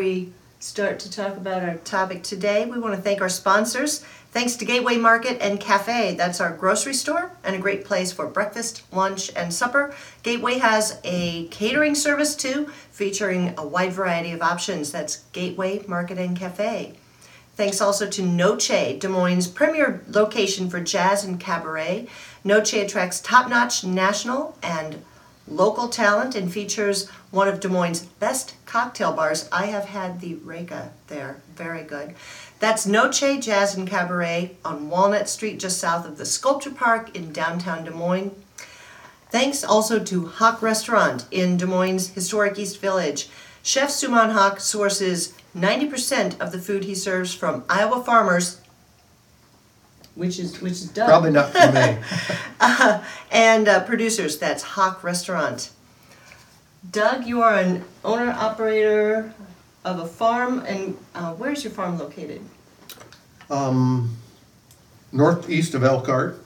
we start to talk about our topic today, we want to thank our sponsors. Thanks to Gateway Market and Cafe, that's our grocery store and a great place for breakfast, lunch, and supper. Gateway has a catering service too, featuring a wide variety of options. That's Gateway Market and Cafe. Thanks also to Noce, Des Moines' premier location for jazz and cabaret. Noce attracts top notch national and local talent and features one of Des Moines' best cocktail bars. I have had the Reka there, very good. That's Noce Jazz and Cabaret on Walnut Street, just south of the Sculpture Park in downtown Des Moines. Thanks also to HoQ Restaurant in Des Moines' historic East Village. Chef Suman Hoque sources 90% of the food he serves from Iowa farmers, which is which is Doug. Probably not for me. and uh, producers. That's HoQ Restaurant. Doug, you are an owner operator of a farm, and uh, where's your farm located? Um, northeast of Elkhart,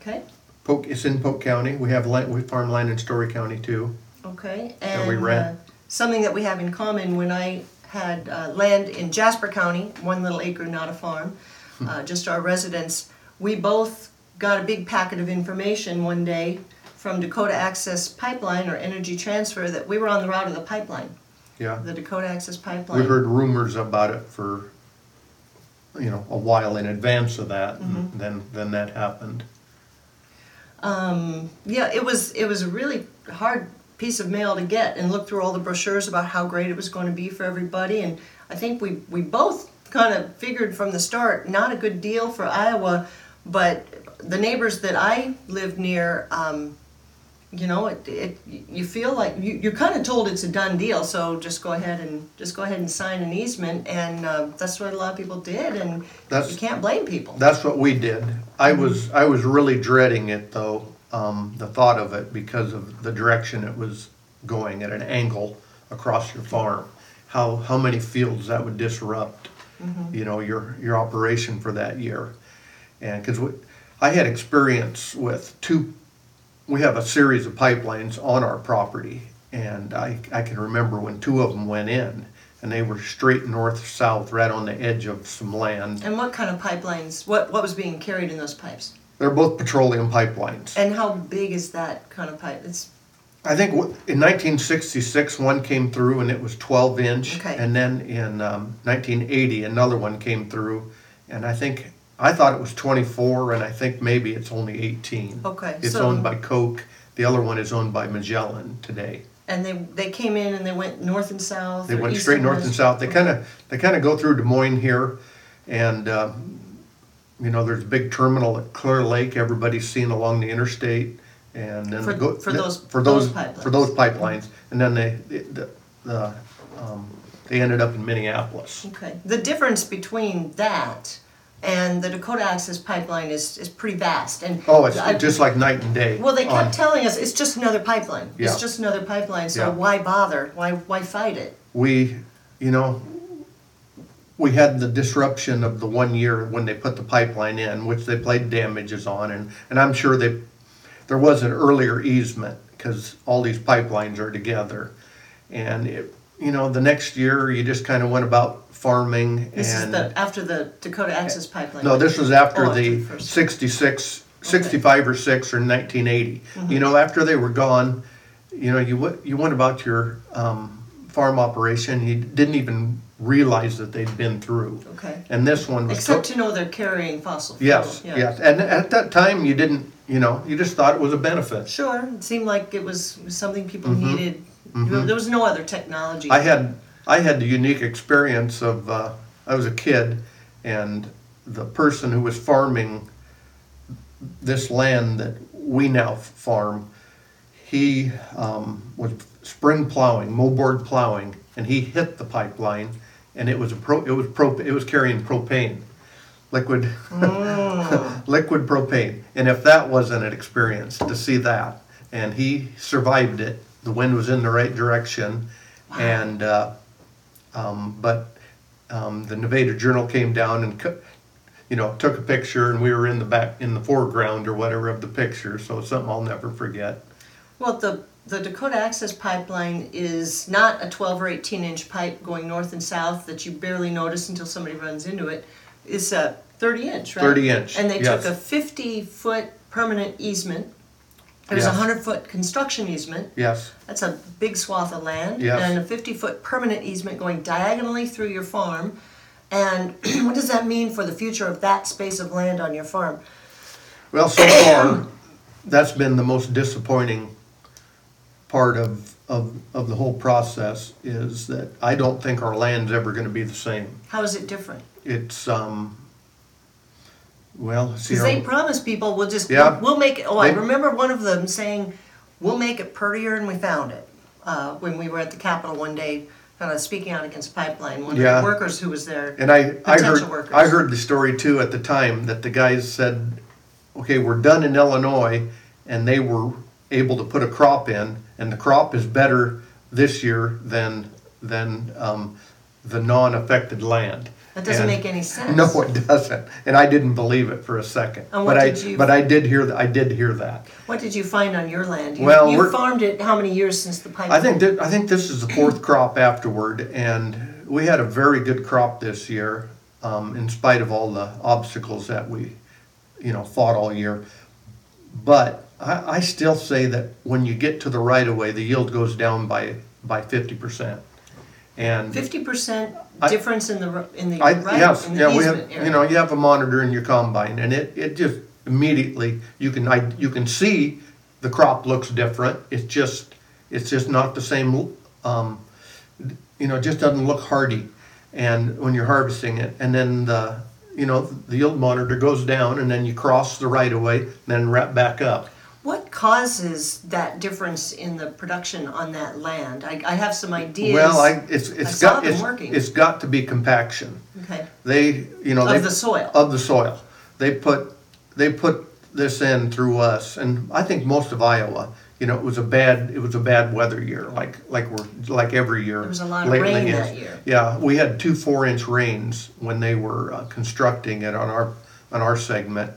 Okay, Polk, it's in Polk County. We have land, we farm land in Story County too. okay, And we rent. Uh, something that we have in common. When I had uh, land in Jasper County, one little acre, not a farm, Hmm. uh, just our residents, we both got a big packet of information one day from Dakota Access Pipeline or Energy Transfer that we were on the route of the pipeline. Yeah. the Dakota Access Pipeline. We heard rumors about it for, you know, a while in advance of that, Mm-hmm. and then, then that happened. Um, yeah, it was it was a really hard piece of mail to get and look through all the brochures about how great it was going to be for everybody. And I think we we both kind of figured from the start not a good deal for Iowa, but the neighbors that I lived near. Um, you know, it, it you feel like you, you're kind of told it's a done deal, so just go ahead and just go ahead and sign an easement, and uh, that's what a lot of people did, and That's- you can't blame people. That's what we did. I was, I was really dreading it though, um, the thought of it because of the direction it was going at an angle across your farm. How, how many fields that would disrupt, you know, your, your operation for that year. And, cause we, I had experience with two, we have a series of pipelines on our property. And I, I can remember when two of them went in and they were straight north-south, right on the edge of some land. And what kind of pipelines? What what was being carried in those pipes? They're both petroleum pipelines. And how big is that kind of pipe? It's I think w- in 1966, one came through and it was 12 inch. Okay. And then in um, 1980, another one came through. And I think, I thought it was 24, and I think maybe it's only 18. Okay, It's so- owned by Koch. The other one is owned by Magellan today. and they they came in and they went north and south. They or went east straight north and west? south. They kind of, they kind of go through Des Moines here. And, um, you know, there's a big terminal at Clear Lake. Everybody's seen along the interstate. And then For- they go. for those- For those those, for those pipelines. pipelines. And then they, the, the, um, they ended up in Minneapolis. Okay. The difference between that and the Dakota Access Pipeline is is pretty vast. And Oh, it's I- just like night and day. well, they kept on- telling us it's just another pipeline. Yeah. It's just another pipeline. So Yeah. why bother? Why why fight it? We, you know, we had the disruption of the one year when they put the pipeline in, which they played damages on, and, and I'm sure they, there was an earlier easement, because all these pipelines are together. And it, you know, the next year, you just kind of went about farming This is and. the after the Dakota Access Pipeline. No, this was after Oh, the first. 66, 65 or 6 or 1980. You know, after they were gone, you know, you went, you went about your um, farm operation, you didn't even realize that they'd been through. Okay. And this one was. Except to- know they're carrying fossil fuel. Yes, yeah. yes. And at that time, you didn't, you know, you just thought it was a benefit. Sure, it seemed like it was was something people needed. There was no other technology. Mm-hmm. I had I had the unique experience of uh, I was a kid, and the person who was farming this land that we now farm, he um, was spring plowing, moldboard plowing, and he hit the pipeline, and it was a pro it was pro it was carrying propane, liquid liquid propane, and if that wasn't an experience to see that, and he survived it, the wind was in the right direction, and uh, um, but um, the Nevada Journal came down and co- you know took a picture, and we were in the back in the foreground or whatever of the picture, so it's something I'll never forget. Well, the the Dakota Access Pipeline is not a twelve or eighteen inch pipe going north and south that you barely notice until somebody runs into it. It's a thirty inch, right? 30 inch, And they took a fifty foot permanent easement. There's a Yes. hundred foot construction easement. Yes, That's a big swath of land. Yes. And a fifty foot permanent easement going diagonally through your farm. And what does that mean for the future of that space of land on your farm? well, so far, that's been the most disappointing part of, of, of the whole process is that I don't think our land's ever gonna be the same. How is it different? It's, um, well, see. Because they promised people, we'll just, Yeah. we'll make it, oh, I They- remember one of them saying, we'll make it prettier and we found it. Uh, when we were at the Capitol one day, kind of speaking out against pipeline, one of Yeah. the workers who was there. And I, I heard, workers. I heard the story too at the time, that the guys said, okay, we're done in Illinois, and they were able to put a crop in, and the crop is better this year than, than, um, the non-affected land. That doesn't And- make any sense. No, it doesn't, and I didn't believe it for a second. And what But I, did you- but I did hear, th- I did hear that. What did you find on your land? You- Well, You we're- farmed it how many years since the pipeline? I think that, I think this is the fourth crop afterward, and we had a very good crop this year, um, in spite of all the obstacles that we, you know, fought all year. But I, I still say that when you get to the right of way, the yield goes down by, by fifty percent. And Fifty percent I- difference in the, r- in the I, right, yes, in the yeah, we have, area. you know, you have a monitor in your combine and it, it just immediately, you can, I, you can see the crop looks different. It's just, it's just not the same, um, you know, it just doesn't look hardy. And when you're harvesting it, and then the, you know, the yield monitor goes down and then you cross the right of way, then wrap back up. What causes that difference in the production on that land? I, I have some ideas. Well, I, it's, I it's saw got, them it's, working. it's got to be compaction. Okay, They, you know, Of they. the soil. Of the soil. They put, they put this in through us, and I think most of Iowa, you know, it was a bad, it was a bad weather year, like, like we're, like every year. There was a lot of lately rain is. that year. Yeah, we had two four-inch rains when they were uh, constructing it on our, on our segment.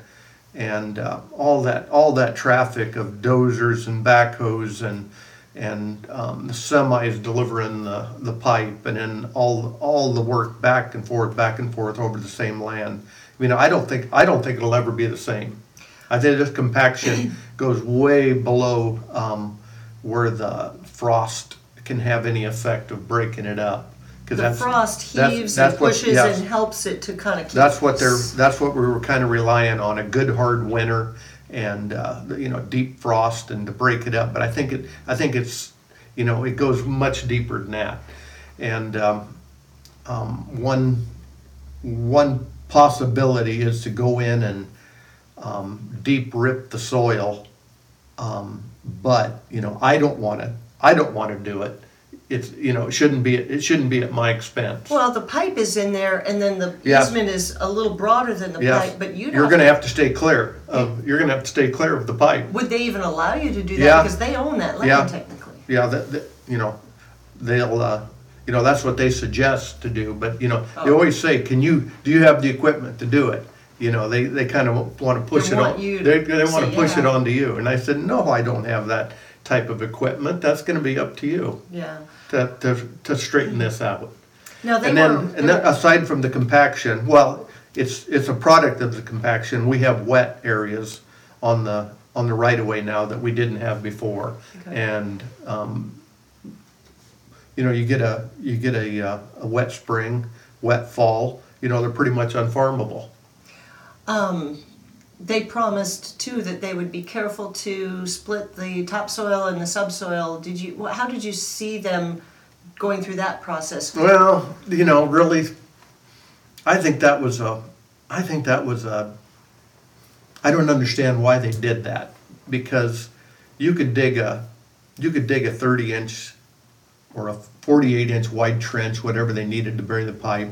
And uh, all that, all that traffic of dozers and backhoes and, and um, the semis delivering the, the pipe and then all, all the work back and forth, back and forth over the same land. I mean, I don't think, I don't think it'll ever be the same. I think this compaction goes way below um, where the frost can have any effect of breaking it up. 'Cause the that's- frost that's- heaves that's and what- pushes yes. and helps it to kind of keep. That's what they're, that's what we were kind of relying on, a good hard winter and, uh, you know, deep frost and to break it up. But I think it, I think it's, you know, it goes much deeper than that. And, um, um, one, one possibility is to go in and, um, deep rip the soil. Um, but, you know, I don't wanna, I don't wanna do it. It's, you know, it shouldn't be, it shouldn't be at my expense. Well, the pipe is in there and then the Yes. easement is a little broader than the Yes. pipe, but you You're gonna have to stay clear of, you're gonna have to stay clear of the pipe. Would they even allow you to do Yeah. that? Because they own that Yeah. land technically. Yeah, that, that, you know, they'll, uh, you know, that's what they suggest to do, but, you know, they Oh. always say, can you, do you have the equipment to do it? You know, they, they kind of wanna push They it want on, you they, they wanna say, push it yeah. onto you, and I said, no, I don't have that type of equipment, that's gonna be up to you Yeah. to, to, to straighten this out. No, they And were. then, and then aside from the compaction, well, it's, it's a product of the compaction, we have wet areas on the, on the right of way now that we didn't have before. Okay. And, um, you know, you get a, you get a, uh, a wet spring, wet fall, you know, they're pretty much unfarmable. Um, they promised too that they would be careful to split the topsoil and the subsoil. Did you? How did you see them going through that process? Well, you know, really, I think that was a, I think that was a, I don't understand why they did that. Because you could dig a, you could dig a thirty inch or a forty-eight inch wide trench, whatever they needed to bury the pipe,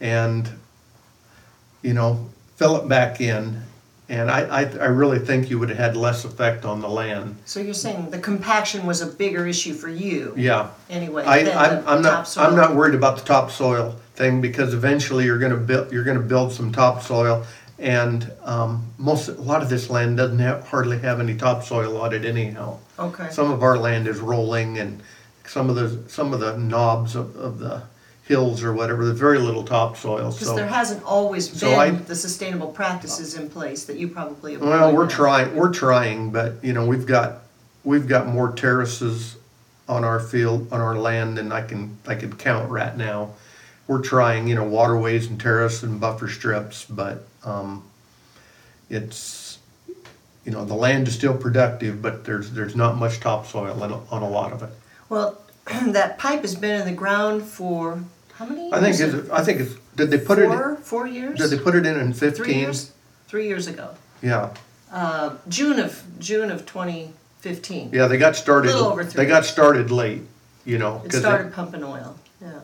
and, you know, fill it back in. And I, I, I really think you would have had less effect on the land. So you're saying the compaction was a bigger issue for you Yeah. anyway I, than I'm, the I'm not, topsoil? I'm not worried about the topsoil thing, because eventually you're gonna build, you're gonna build some topsoil, And um, most, a lot of this land doesn't have, hardly have any topsoil on it anyhow. Okay. Some of our land is rolling and some of the, some of the knobs of, of the hills or whatever, there's very little topsoil, Because there hasn't always So I- been the sustainable practices in place that you probably have. Well, we're learned trying, we're trying, but, you know, we've got, we've got more terraces on our field, on our land than I can, I can count right now. We're trying, you know, waterways and terrace and buffer strips, but, um, it's, you know, the land is still productive, but there's, there's not much topsoil on, on a lot of it. Well, that pipe has been in the ground for how many? I think, is I think it's, did they put it, Four, four years? did they put it in in Three fifteen? years? Three years ago. Yeah, Uh, June of, June of twenty fifteen. yeah, they got started, Little over three they got years. started late, you know. It started pumping oil, yeah.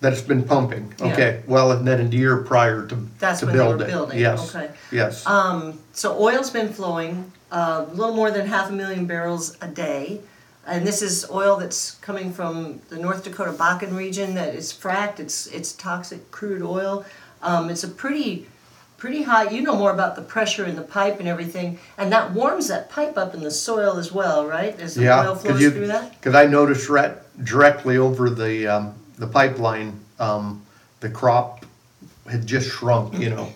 That it's been pumping, Yeah. okay, well, and then a year prior to, That's to when they were build it, building, yes, okay. yes. Um, so oil's been flowing, uh, a little more than half a million barrels a day. And this is oil that's coming from the North Dakota Bakken region that is fracked, it's, it's toxic crude oil. Um, it's a pretty, pretty high, you know more about the pressure in the pipe and everything, and that warms that pipe up in the soil as well, right? As the Yeah, oil flows you- through that? Cause I noticed right, directly over the, um, the pipeline, um, the crop had just shrunk, you know,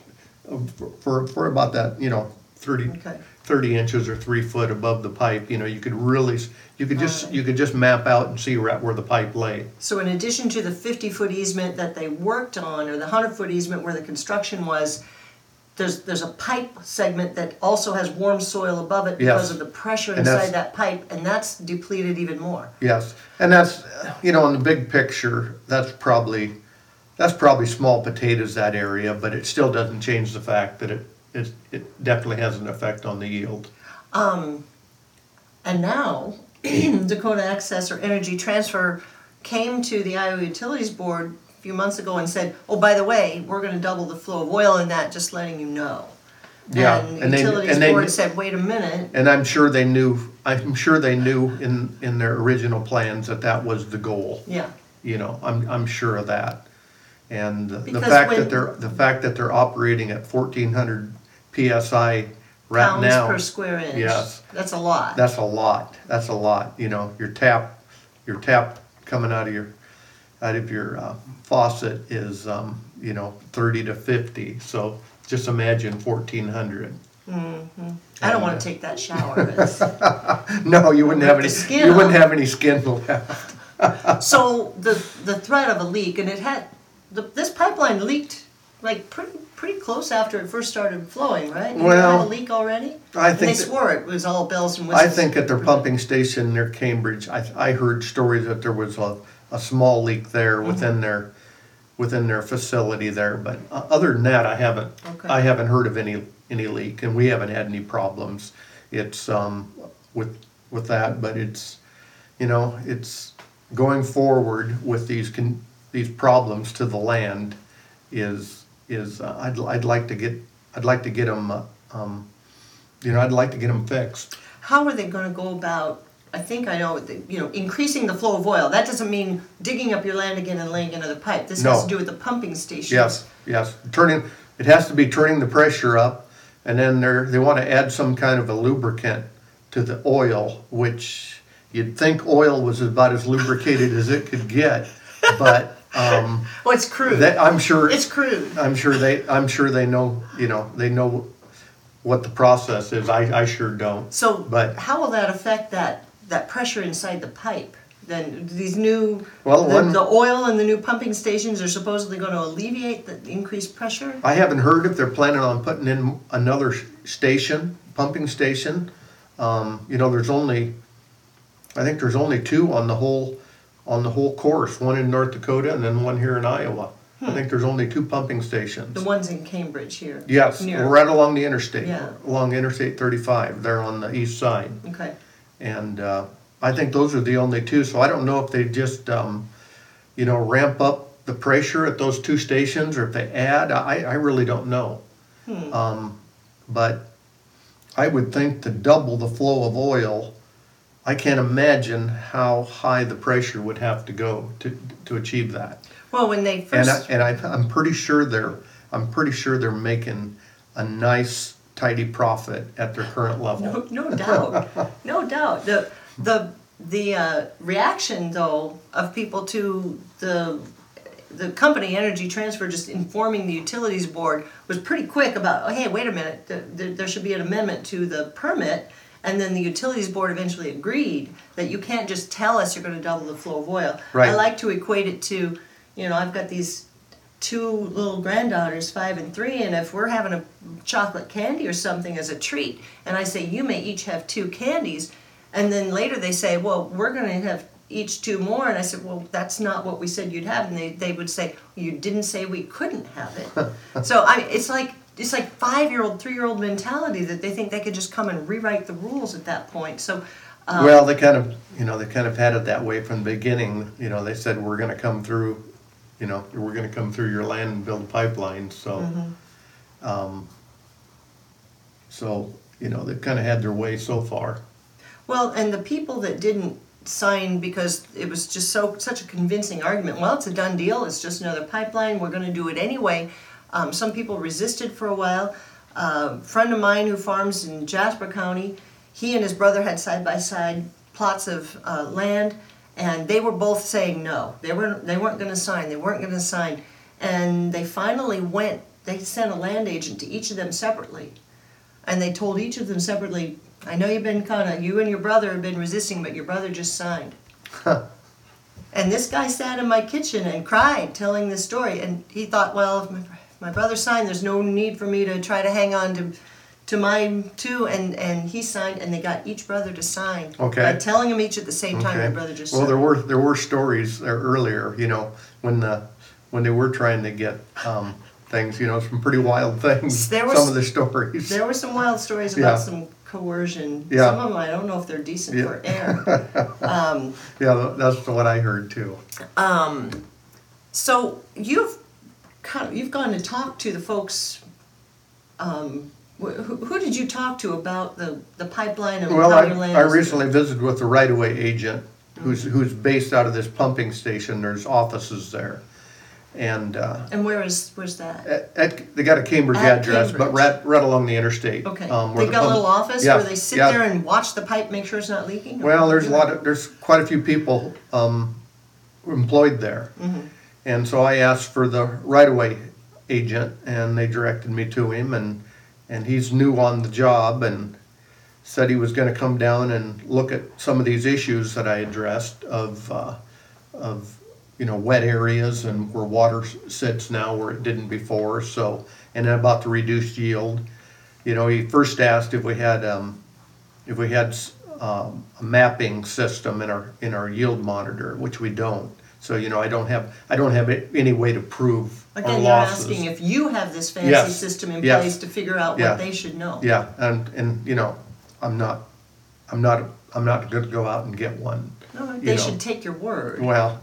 for, for about that, you know, thirty, Okay. Thirty inches or three foot above the pipe, you know, you could really, you could just, you could just map out and see right where the pipe lay. So in addition to the fifty-foot easement that they worked on, or the hundred-foot easement where the construction was, there's, there's a pipe segment that also has warm soil above it because Yes. of the pressure And that's- inside that pipe, and that's depleted even more. Yes, and that's, you know, in the big picture, that's probably, that's probably small potatoes, that area, but it still doesn't change the fact that it, it, it definitely has an effect on the yield. Um, and now, Dakota Access or Energy Transfer came to the Iowa Utilities Board a few months ago and said, oh, by the way, we're gonna double the flow of oil in that, just letting you know. Yeah, And the and they- Utilities and they- Board said, wait a minute, And I'm sure they knew, I'm sure they knew in, in their original plans that that was the goal. yeah, You know, I'm, I'm sure of that. And the Because fact when- that they're, the fact that they're operating at fourteen hundred PSI right pounds now. per square inch. Yes. That's a lot. That's a lot, that's a lot, you know, your tap, your tap coming out of your, out of your uh, faucet is, um, you know, thirty to fifty, so just imagine fourteen hundred. I don't wanna take that shower. It's- No, you wouldn't have Rip any, skin you wouldn't off. have any skin left. So the, the threat of a leak, and it had, the, this pipeline leaked like pretty, pretty close after it first started flowing, right? Did you have Well, a leak already? I And they think that- swore it was all bells and whistles. I think at their pumping station near Cambridge, I, I heard stories that there was a, a small leak there Mm-hmm. within their, within their facility there, but uh, other than that, I haven't, Okay. I haven't heard of any, any leak, and we haven't had any problems. It's, um, with, with that, but it's, you know, it's going forward with these con, these problems to the land is, is, uh, I'd, I'd like to get, I'd like to get them, um, you know, I'd like to get them fixed. How are they gonna go about, I think I know, the- you know, increasing the flow of oil, that doesn't mean digging up your land again and laying another pipe. This has No. to do with the pumping station. Yes, yes, turning, it has to be turning the pressure up, and then they're, they wanna add some kind of a lubricant to the oil, which you'd think oil was about as lubricated as it could get, but, um, Well, it's crude. that, I'm sure, It's crude. I'm sure they, I'm sure they know, you know, they know what the process is, I, I sure don't. So But- how will that affect that, that pressure inside the pipe? Then these new, Well, the, the oil and the new pumping stations are supposedly gonna alleviate the increased pressure? I haven't heard if they're planning on putting in another station, pumping station. Um, you know, there's only, I think there's only two on the whole, on the whole course, one in North Dakota and then one here in Iowa. I think there's only two pumping stations. The ones in Cambridge here? Yes, Near- right along the interstate, Yeah. along Interstate thirty-five, they're on the east side. Okay, And, uh, I think those are the only two, so I don't know if they just, um, you know, ramp up the pressure at those two stations, or if they add, I, I really don't know. Um, but I would think to double the flow of oil, I can't imagine how high the pressure would have to go to, to achieve that. well, when they And I, first, and I, I'm pretty sure they're, I'm pretty sure they're making a nice tidy profit at their current level. No, no doubt, no doubt. The, the, the uh, reaction though of people to the, the company Energy Transfer just informing the utilities board was pretty quick about, oh, hey, wait a minute, there, there should be an amendment to the permit. And then the utilities board eventually agreed that you can't just tell us you're gonna double the flow of oil. I like to equate it to, you know, I've got these two little granddaughters, five and three, and if we're having a chocolate candy or something as a treat, and I say you may each have two candies, and then later they say, well, we're going to have each two more, and I said, well, that's not what we said you'd have, and they, they would say, you didn't say we couldn't have it. so I, it's like it's like five year old, three year old mentality that they think they could just come and rewrite the rules at that point. So. Um, Well, they kind of, you know, they kind of had it that way from the beginning. You know, they said, we're gonna come through, you know, we're gonna come through your land and build pipelines, so. um, So, you know, they've kind of had their way so far. Well, and the people that didn't sign because it was just so such a convincing argument. Well, it's a done deal. It's just another pipeline. We're going to do it anyway. Um, some people resisted for a while. Uh, a friend of mine who farms in Jasper County, he and his brother had side by side plots of uh, land, and they were both saying no. They weren't. They weren't going to sign. They weren't going to sign, and they finally went. They sent a land agent to each of them separately and they told each of them separately, I know you've been kind of, you and your brother have been resisting, but your brother just signed. and this guy sat in my kitchen and cried, telling this story. And he thought, well, if my, brother signed, there's no need for me to try to hang on to, to mine too. And, and he signed, and they got each brother to sign. Okay. By telling them each at the same time, Okay. your brother just Well, signed. there were, there were stories there earlier, you know, when the, when they were trying to get, um, things, you know, some pretty wild things, There some was- of the stories. There were some wild stories about Yeah. some coercion. Yeah. Some of them, I don't know if they're decent Yeah. for air. um, Yeah, that's what I heard too. Um, So you've kind of, you've gone to talk to the folks. Um, wh- who, who did you talk to about the, the pipeline and Well, how I, your land I is- recently visited with the right-of-way agent who's, who's based out of this pumping station. There's offices there. And, uh, And where is where's that? at, at- they got a Cambridge At address, but Cambridge. right, right along the interstate. Okay, um, where they've the got a pump- little office Yeah, where they sit yeah. there and watch the pipe, make sure it's not leaking. Well, there's a lot of, there's quite a few people, um, employed there. And so I asked for the right-of-way agent and they directed me to him and, and he's new on the job and said he was gonna come down and look at some of these issues that I addressed of, uh, of, you know, wet areas and where water sits now where it didn't before, so, and then about the reduced yield. You know, he first asked if we had, um, if we had, um, a mapping system in our, in our yield monitor, which we don't. So, you know, I don't have, I don't have any way to prove our Again, losses. asking if you have this fancy Yes, system in yes. place to figure out Yeah. what they should know. Yeah, and, and, you know, I'm not, I'm not, I'm not gonna go out and get one. No, you they know. should take your word. Well,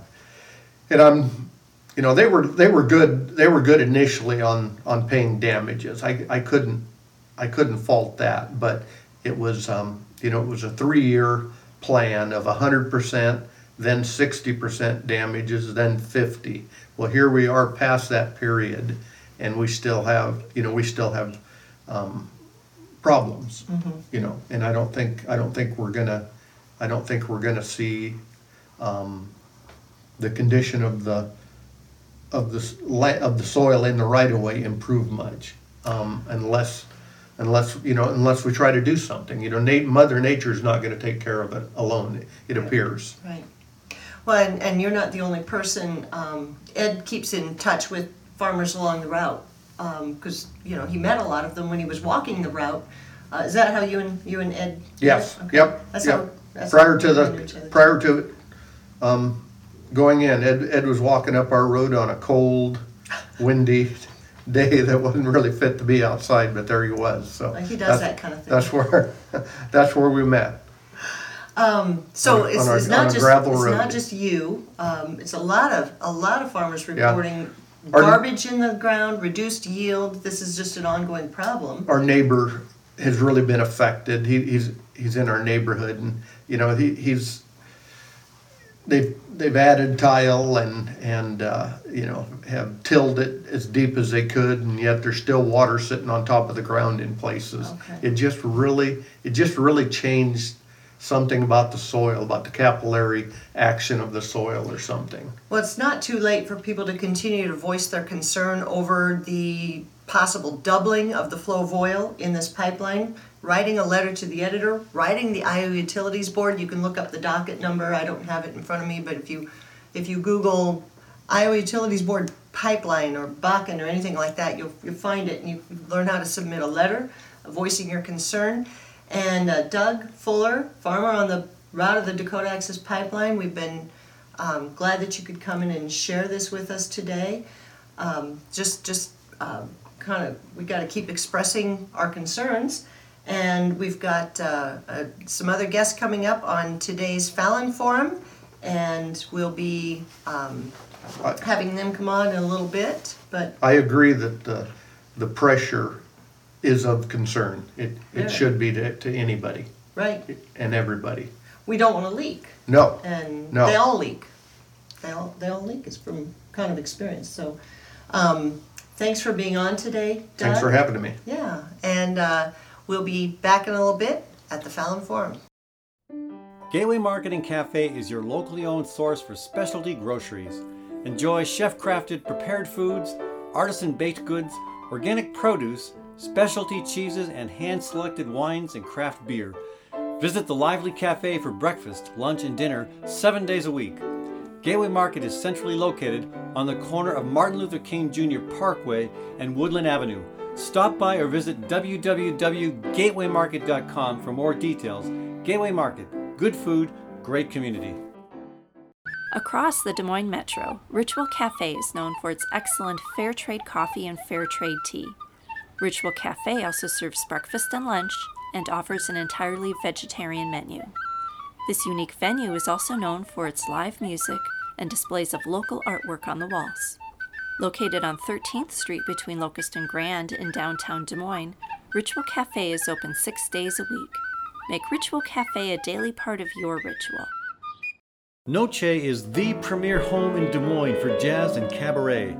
and I'm, you know, they were, they were good, they were good initially on, on paying damages. I, I couldn't, I couldn't fault that, but it was, um, you know, it was a three-year plan of hundred percent, then sixty percent damages, then fifty. Well, here we are past that period, and we still have, you know, we still have, um, problems, you know, and I don't think, I don't think we're gonna, I don't think we're gonna see, um, the condition of the, of the, s- la- of the soil in the right of way improve much. Um, unless, unless, you know, unless we try to do something, you know, na- mother nature's not gonna take care of it alone, it appears. Right. Well, and, and you're not the only person. Um, Ed keeps in touch with farmers along the route because you know he met a lot of them when he was walking the route. Uh, is that how you and you and Ed? Yes. Okay. yep, That's how. yep. That's Prior how to we knew each the, prior to, um, going in, Ed, Ed was walking up our road on a cold, windy day that wasn't really fit to be outside, but there he was, so. He does that kind of thing. That's where, that's where we met. So on- it's, on a- it's on not a just gravel it's road. not just you. Um, it's a lot of a lot of farmers reporting Our- garbage in the ground, reduced yield. This is just an ongoing problem. our neighbor has really been affected. He, he's he's in our neighborhood, and you know he, he's they've they've added tile and and uh, you know have tilled it as deep as they could, and yet there's still water sitting on top of the ground in places. Okay. It just really it just really changed something about the soil, about the capillary action of the soil or something. Well, it's not too late for people to continue to voice their concern over the possible doubling of the flow of oil in this pipeline. Writing a letter to the editor, writing the Iowa Utilities Board. You can look up the docket number. I don't have it in front of me, but if you if you Google Iowa Utilities Board pipeline or Bakken or anything like that, you'll you'll find it and you learn how to submit a letter voicing your concern. And uh, Doug Fuller, farmer on the route of the Dakota Access Pipeline, we've been um, glad that you could come in and share this with us today. Um, just, just um, kind of, we got to keep expressing our concerns. And we've got uh, uh, some other guests coming up on today's Fallon Forum, and we'll be um, I- having them come on in a little bit. But I agree that the the pressure is of concern. It Yeah. it should be to, to anybody right, and everybody. we don't want to leak. No, and No. they all leak. They all they all leak. It's from kind of experience. So, um, thanks for being on today, Doug. thanks for having me. Yeah, and uh, we'll be back in a little bit at the Fallon Forum. Gateway Marketing Cafe is your locally owned source for specialty groceries. Enjoy chef crafted prepared foods, artisan baked goods, organic produce, specialty cheeses, and hand selected wines and craft beer. Visit the lively cafe for breakfast, lunch, and dinner seven days a week. Gateway Market is centrally located on the corner of Martin Luther King Jr. Parkway and Woodland Avenue. Stop by or visit www.gatewaymarket.com for more details. Gateway Market, good food, great community. Across the Des Moines Metro, Ritual Cafe is known for its excellent fair trade coffee and fair trade tea. Ritual Cafe also serves breakfast and lunch and offers an entirely vegetarian menu. This unique venue is also known for its live music and displays of local artwork on the walls. Located on 13th Street between Locust and Grand in downtown Des Moines, Ritual Cafe is open six days a week. Make Ritual Cafe a daily part of your ritual. Noce is the premier home in Des Moines for jazz and cabaret.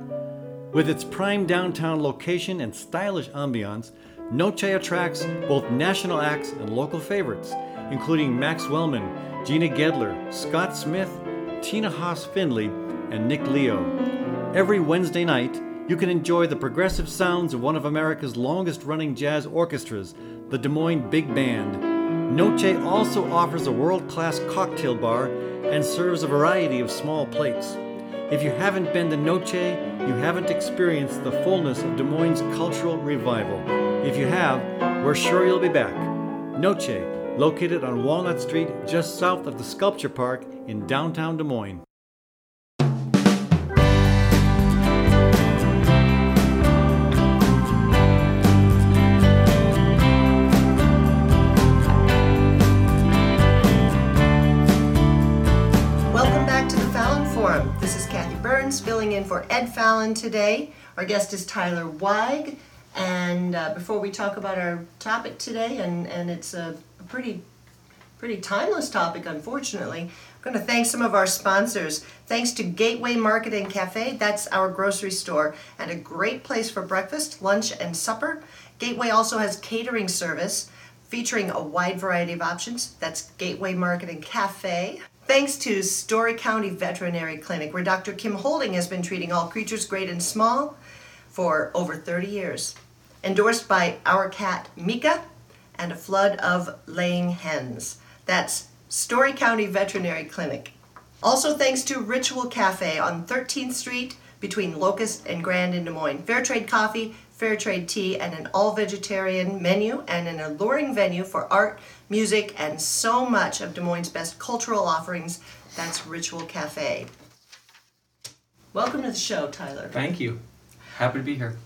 With its prime downtown location and stylish ambiance, Noce attracts both national acts and local favorites, including Max Wellman, Gina Gedler, Scott Smith, Tina Haas Finley, and Nick Leo. Every Wednesday night, you can enjoy the progressive sounds of one of America's longest running jazz orchestras, the Des Moines Big Band. Noce also offers a world class cocktail bar and serves a variety of small plates. If you haven't been to Noce, you haven't experienced the fullness of Des Moines' cultural revival. If you have, we're sure you'll be back. Noce, located on Walnut Street just south of the Sculpture Park in downtown Des Moines. Welcome back to the Fallon Forum. Byrnes filling in for Ed Fallon today. Our guest is Tyler Weig. And uh, before we talk about our topic today, and, and it's a, a pretty pretty timeless topic, unfortunately. I'm going to thank some of our sponsors. Thanks to Gateway Market and Cafe, that's our grocery store, and a great place for breakfast, lunch, and supper. Gateway also has catering service featuring a wide variety of options. That's Gateway Market and Cafe. Thanks to Story County Veterinary Clinic, where Dr. Kim Holding has been treating all creatures great and small for over 30 years. Endorsed by our cat Mika and a flood of laying hens. That's Story County Veterinary Clinic. Also thanks to Ritual Cafe on 13th Street between Locust and Grand in Des Moines. Fair trade coffee, fair trade tea, and an all vegetarian menu and an alluring venue for art, music, and so much of Des Moines' best cultural offerings. That's Ritual Cafe. Welcome to the show, Tyler. Thank you. Happy to be here.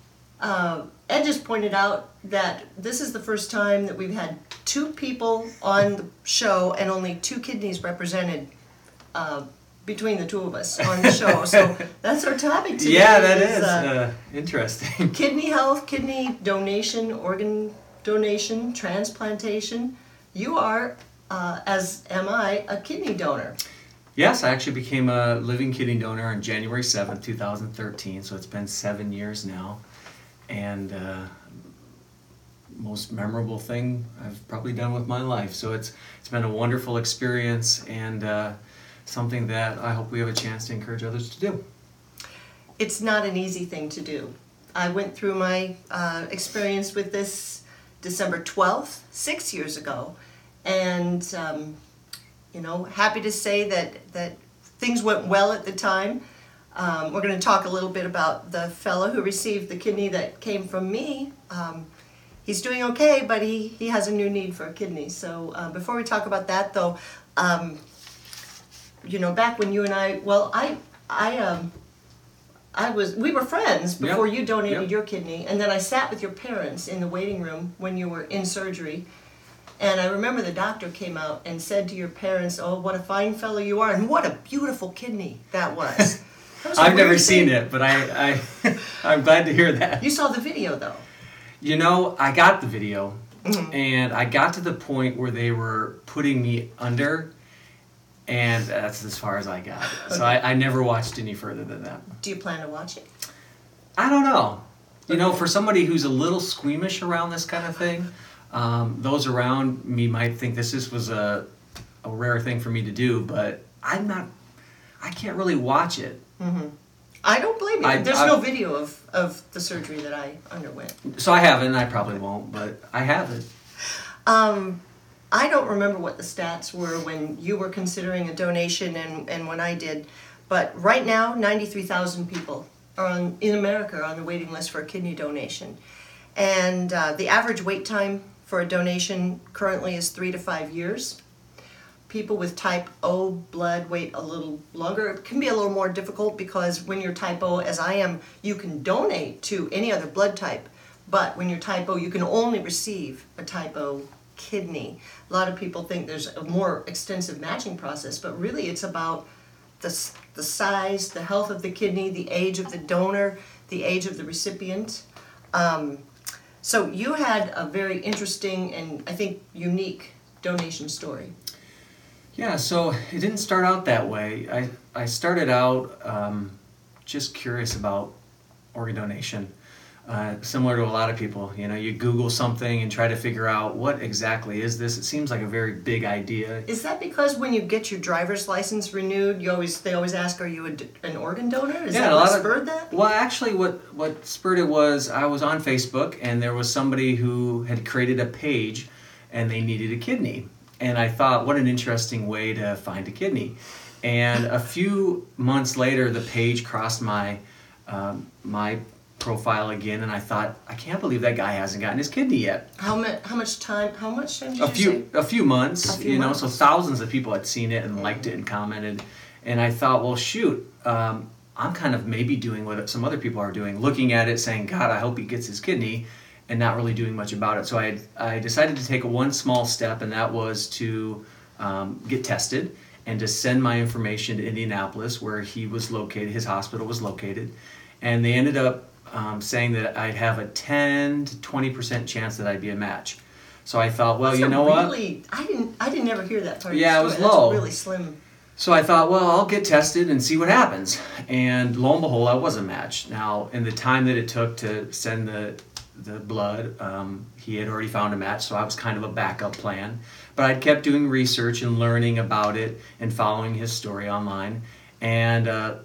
Uh, Ed just pointed out that this is the first time that we've had two people on the show and only two kidneys represented uh, between the two of us on the show. so that's our topic today. yeah, that is uh, uh, interesting. kidney health, kidney donation, organ donation, transplantation. You are, uh, as am I, a kidney donor. Yes, I actually became a living kidney donor on January 7th, 2013, so it's been seven years now. And uh, most memorable thing I've probably done with my life. So it's, it's been a wonderful experience and uh, something that I hope we have a chance to encourage others to do. It's not an easy thing to do. I went through my uh, experience with this December 12th, six years ago, and um, you know, happy to say that that things went well at the time. Um, we're going to talk a little bit about the fellow who received the kidney that came from me. Um, he's doing okay, but he, he has a new need for a kidney. So uh, before we talk about that, though, um, you know, back when you and I, well, I I um, I was we were friends before Yep. you donated Yep. your kidney, and then I sat with your parents in the waiting room when you were in surgery. And I remember the doctor came out and said to your parents, "Oh, what a fine fellow you are, and what a beautiful kidney that was." That was I've never seen thing. it, but I, I, I'm glad to hear that. You saw the video though. You know, I got the video, Mm-hmm. and I got to the point where they were putting me under, and that's as far as I got. So I, I never watched any further than that. Do you plan to watch it? I don't know. You know, for somebody who's a little squeamish around this kind of thing, um, those around me might think this is, was a, a rare thing for me to do, but I'm not. I can't really watch it. Mm-hmm. I don't blame you. I- There's I- no video of, of the surgery that I underwent. So I haven't. I probably won't, but I haven't. Um, I don't remember what the stats were when you were considering a donation and, and when I did, but right now, 93,000 people are on, in America are on the waiting list for a kidney donation. And uh, the average wait time for a donation currently is three to five years. People with type O blood wait a little longer. It can be a little more difficult because when you're type O, as I am, you can donate to any other blood type. But when you're type O, you can only receive a type O kidney. A lot of people think there's a more extensive matching process, but really it's about the, the size, the health of the kidney, the age of the donor, the age of the recipient. Um, so you had a very interesting and I think unique donation story. Yeah, so it didn't start out that way. I, I started out um, just curious about organ donation. Uh, similar to a lot of people, you know, you Google something and try to figure out what exactly is this. It seems like a very big idea. Is that because when you get your driver's license renewed, you always they always ask, "Are you a an organ donor?" Is that a lot of- spurred that? Well, actually, what what spurred it was I was on Facebook and there was somebody who had created a page, and they needed a kidney, and I thought, what an interesting way to find a kidney, and a few months later, the page crossed my um, my profile again, and I thought, I can't believe that guy hasn't gotten his kidney yet. How much? How much time? How much time a few a few months, A few you know, so thousands of people had seen it and liked it and commented, and I thought, well, shoot, um, I'm kind of maybe doing what some other people are doing, looking at it, saying, God, I hope he gets his kidney, and not really doing much about it. So I I decided to take one small step, and that was to um, get tested and to send my information to Indianapolis, where he was located, his hospital was located, and they ended up um, saying that I'd have a 10 to 20 percent chance that I'd be a match. So I thought, well, That's you know what? I didn't. I didn't ever hear that part. Yeah, it was low. Really slim. So I thought, well, I'll get tested and see what happens. And lo and behold, I was a match. Now, in the time that it took to send the the blood, um, he had already found a match, so I was kind of a backup plan. But I'd kept doing research and learning about it and following his story online. And uh,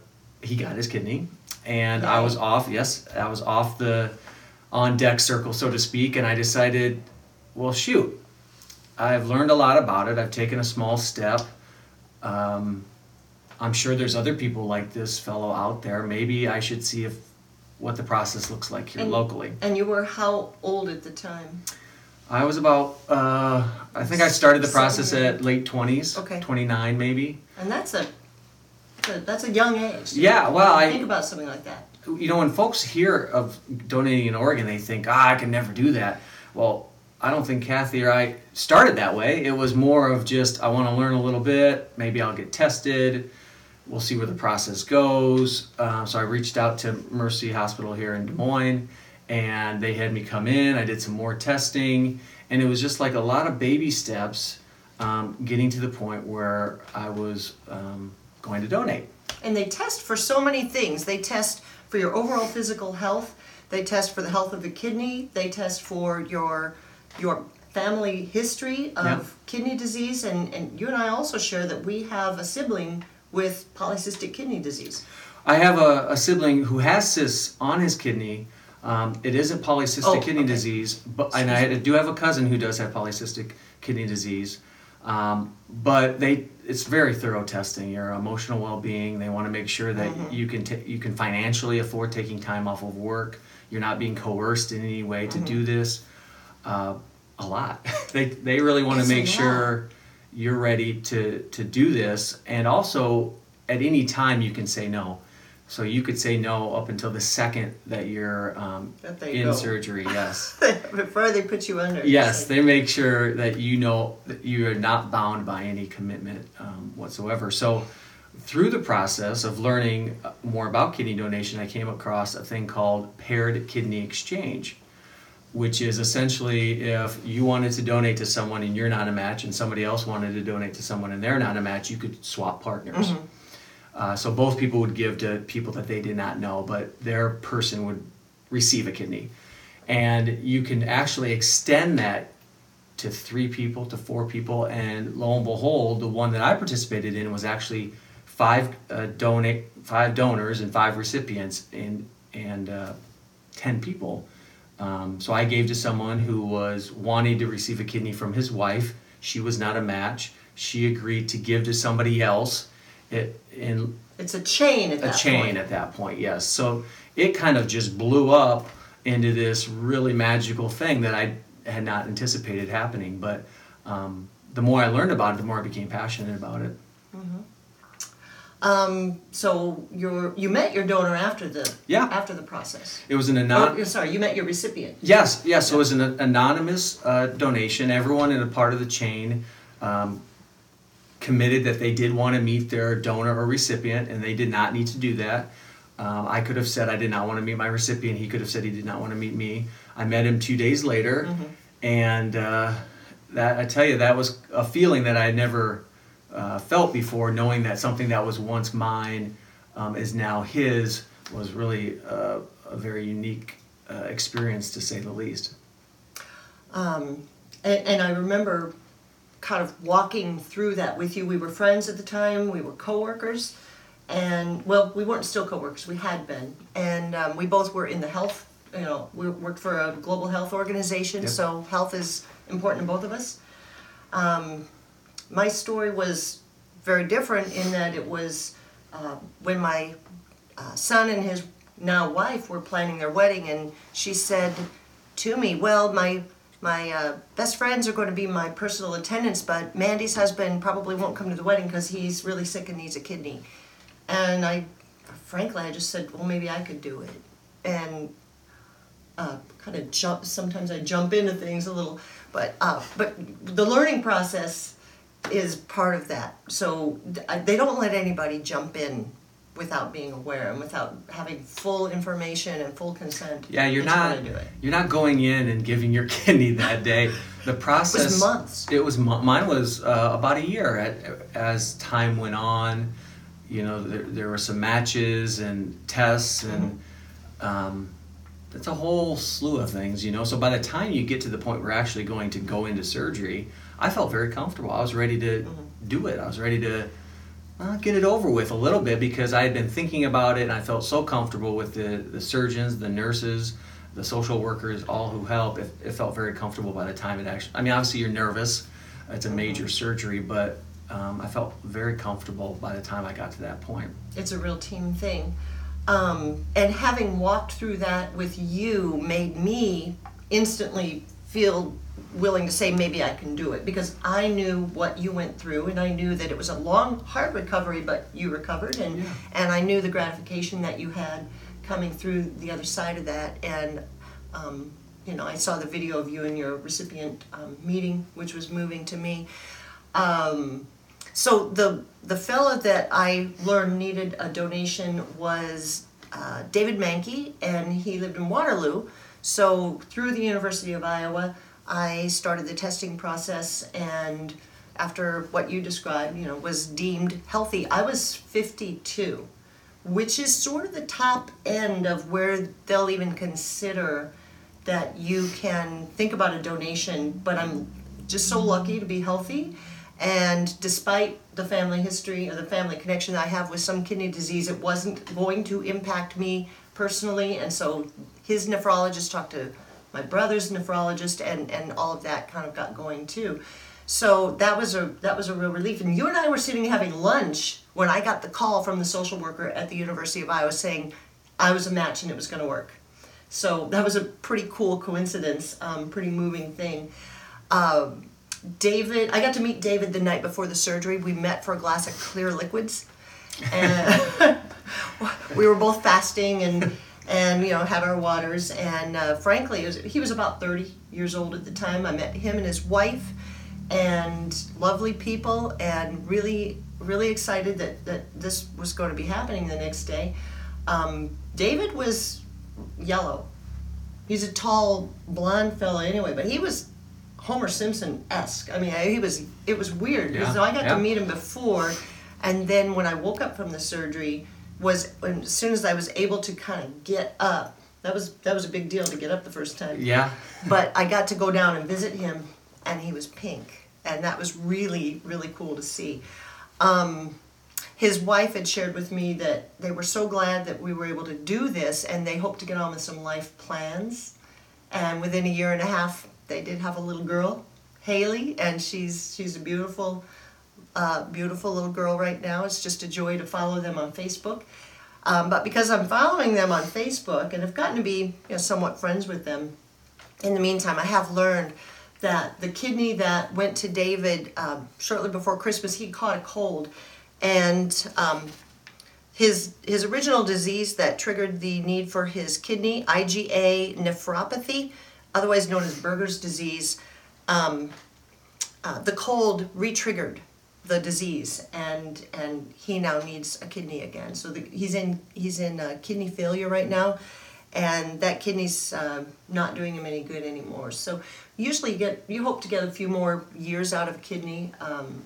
he got his kidney, and I was off. Yes, I was off the on deck circle, so to speak. And I decided, well, shoot, I've learned a lot about it. I've taken a small step. Um, I'm sure there's other people like this fellow out there. Maybe I should see if what the process looks like here And- locally. And you were how old at the time? I was about, uh, I think I started the process at late 20s, Okay. 29 maybe. And that's a that's a young age. Yeah, well, I- think about something like that. You know, when folks hear of donating an organ, they think, ah, I can never do that. Well, I don't think Kathy or I started that way. It was more of just, I want to learn a little bit. Maybe I'll get tested. We'll see where the process goes. Um, so I reached out to Mercy Hospital here in Des Moines, and they had me come in. I did some more testing, and it was just like a lot of baby steps, um, getting to the point where I was um, going to donate. And they test for so many things. They test for your overall physical health. They test for the health of the kidney. They test for your your family history of Yeah. kidney disease. And, and you and I also share that we have a sibling with polycystic kidney disease. I have a, a sibling who has cysts on his kidney. Um, it isn't polycystic Oh, kidney okay. disease, but and I do have a cousin who does have polycystic kidney disease. Um, but they, it's very thorough testing your emotional well-being. They want to make sure that Mm-hmm. you can ta- you can financially afford taking time off of work. You're not being coerced in any way to Mm-hmm. do this. Uh, a lot. they they really want to make lot. sure you're ready to to do this, and also at any time you can say no. So you could say no up until the second that you're um, That they in go. surgery. Yes. Before they put you under. Yes, they make sure that you know that you are not bound by any commitment um, whatsoever. So, through the process of learning uh, more about kidney donation, I came across a thing called paired kidney exchange, which is essentially if you wanted to donate to someone and you're not a match, and somebody else wanted to donate to someone and they're not a match, you could swap partners. Uh, so both people would give to people that they did not know, but their person would receive a kidney. And you can actually extend that to three people, to four people, and lo and behold, the one that I participated in was actually five uh, donate, five donors and five recipients, and and uh, ten people. Um, so I gave to someone who was wanting to receive a kidney from his wife. She was not a match. She agreed to give to somebody else. It in It's a chain at a that chain point. at that point yes so it kind of just blew up into this really magical thing that i had not anticipated happening but um, the more i learned about it the more i became passionate about it Mhm. Um, so you're, you met your donor after the Yeah. after the process. it was an anonymous Oh, sorry, you met your recipient. Yes, yes. So it was an anonymous uh, donation. Everyone in a part of the chain um, committed that they did want to meet their donor or recipient, and they did not need to do that. Um, I could have said I did not want to meet my recipient. He could have said he did not want to meet me. I met him two days later, and uh, that I tell you that was a feeling that I had never uh, felt before. Knowing that something that was once mine um, is now his was really uh, a very unique uh, experience to say the least. Um, and, and I remember kind of walking through that with you. We were friends at the time. We were coworkers, and well, we weren't still coworkers. We had been, and um, we both were in the health. You know, we worked for a global health organization, Yep. so health is important to both of us. Um, my story was very different in that it was uh, when my uh, son and his now wife were planning their wedding, and she said to me, "Well, my my uh, best friends are going to be my personal attendants, but Mandy's husband probably won't come to the wedding because he's really sick and needs a kidney." And I, frankly, I just said, "Well, maybe I could do it," and uh, kind of jump. Sometimes I jump into things a little, but uh, but the learning process is part of that. So they don't let anybody jump in without being aware and without having full information and full consent. Yeah, you're not do it. you're not going in and giving your kidney that day. The process months. It was mine was uh, about a year. At, as time went on, you know, there, there were some matches and tests and. Um, it's a whole slew of things, you know. So by the time you get to the point where we're actually going to go into surgery, I felt very comfortable. I was ready to do it. I was ready to uh, get it over with a little bit because I had been thinking about it and I felt so comfortable with the, the surgeons, the nurses, the social workers, all who help. It, it felt very comfortable by the time it actually, I mean, obviously you're nervous. It's a major surgery, but um, I felt very comfortable by the time I got to that point. It's a real team thing. Um, and having walked through that with you made me instantly feel willing to say maybe I can do it because I knew what you went through and I knew that it was a long, hard recovery, but you recovered and Yeah. and I knew the gratification that you had coming through the other side of that and um, you know I saw the video of you and your recipient um, meeting, which was moving to me. Um, so the the fella that I learned needed a donation was uh, David Mahnke, and he lived in Waterloo. So through the University of Iowa, I started the testing process and after what you described, you know, was deemed healthy. I was 52, which is sort of the top end of where they'll even consider that you can think about a donation, but I'm just so lucky to be healthy. And despite the family history or the family connection I have with some kidney disease, it wasn't going to impact me personally. And so his nephrologist talked to my brother's nephrologist, and, and all of that kind of got going too. So that was a that was a real relief. And you and I were sitting having lunch when I got the call from the social worker at the University of Iowa saying I was a match and it was going to work. So that was a pretty cool coincidence, um, pretty moving thing. Um, David, I got to meet David the night before the surgery. We met for a glass of clear liquids, and we were both fasting and and you know had our waters. And uh, frankly, was, he was about thirty years old at the time. I met him and his wife, and lovely people, and really really excited that that this was going to be happening the next day. Um, David was yellow. He's a tall blonde fella anyway, but he was Homer Simpson esque. I mean, he was. It was weird Yeah, I got yeah. to meet him before, and then when I woke up from the surgery, was when, as soon as I was able to kind of get up. That was that was a big deal to get up the first time. Yeah. But I got to go down and visit him, and he was pink, and that was really really cool to see. Um, his wife had shared with me that they were so glad that we were able to do this, and they hope to get on with some life plans. And within a year and a half, they did have a little girl, Haley, and she's she's a beautiful, uh, beautiful little girl right now. It's just a joy to follow them on Facebook. Um, but because I'm following them on Facebook and have gotten to be you know, somewhat friends with them, in the meantime, I have learned that the kidney that went to David um, shortly before Christmas, he caught a cold, and um, his his original disease that triggered the need for his kidney, IgA nephropathy, otherwise known as Berger's disease, um, uh, the cold re-triggered the disease, and and he now needs a kidney again. So the, he's in he's in uh, kidney failure right now, and that kidney's uh, not doing him any good anymore. So usually you get you hope to get a few more years out of kidney. Um,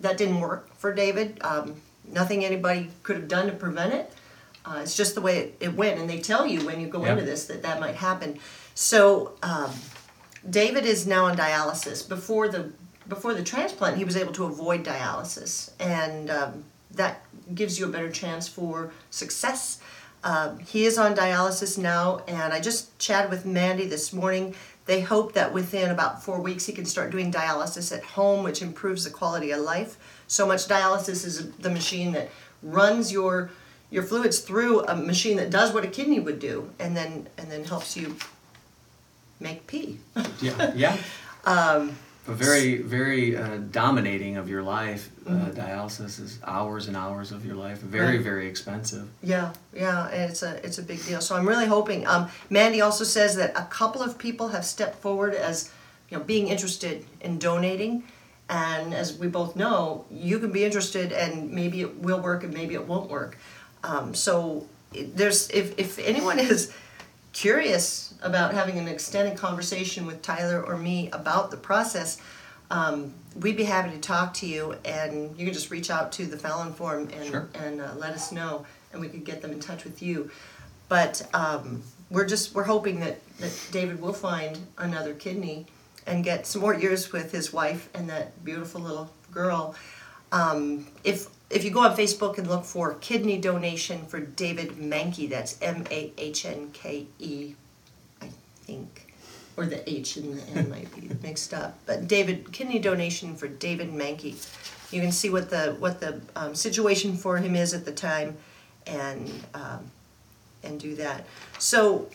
that didn't work for David. Um, nothing anybody could have done to prevent it. Uh, it's just the way it, it went, and they tell you when you go Yeah. into this that that might happen. So um, David is now on dialysis. Before the before the transplant, he was able to avoid dialysis, and um, that gives you a better chance for success. Um, he is on dialysis now, and I just chatted with Mandy this morning. They hope that within about four weeks he can start doing dialysis at home, which improves the quality of life. So much dialysis is the machine that runs your your fluids through a machine that does what a kidney would do, and then and then helps you make pee. Yeah. Yeah. Um, But very, very uh, dominating of your life. Uh, Mm-hmm. dialysis is hours and hours of your life. Very, Right. very expensive. Yeah, yeah, and it's a it's a big deal. So I'm really hoping. Um, Mandy also says that a couple of people have stepped forward as you know being interested in donating, and as we both know, you can be interested, and maybe it will work, and maybe it won't work. Um, so there's if if anyone is curious about having an extended conversation with Tyler or me about the process, um, we'd be happy to talk to you, and you can just reach out to the Fallon Forum and Sure. and uh, let us know, and we could get them in touch with you. But um, we're just we're hoping that that David will find another kidney and get some more years with his wife and that beautiful little girl. Um, if if you go on Facebook and look for kidney donation for David Mahnke, that's M A H N K E, I think, or the H and the N might be mixed up. But David kidney donation for David Mahnke. You can see what the what the um, situation for him is at the time, and um, and do that. So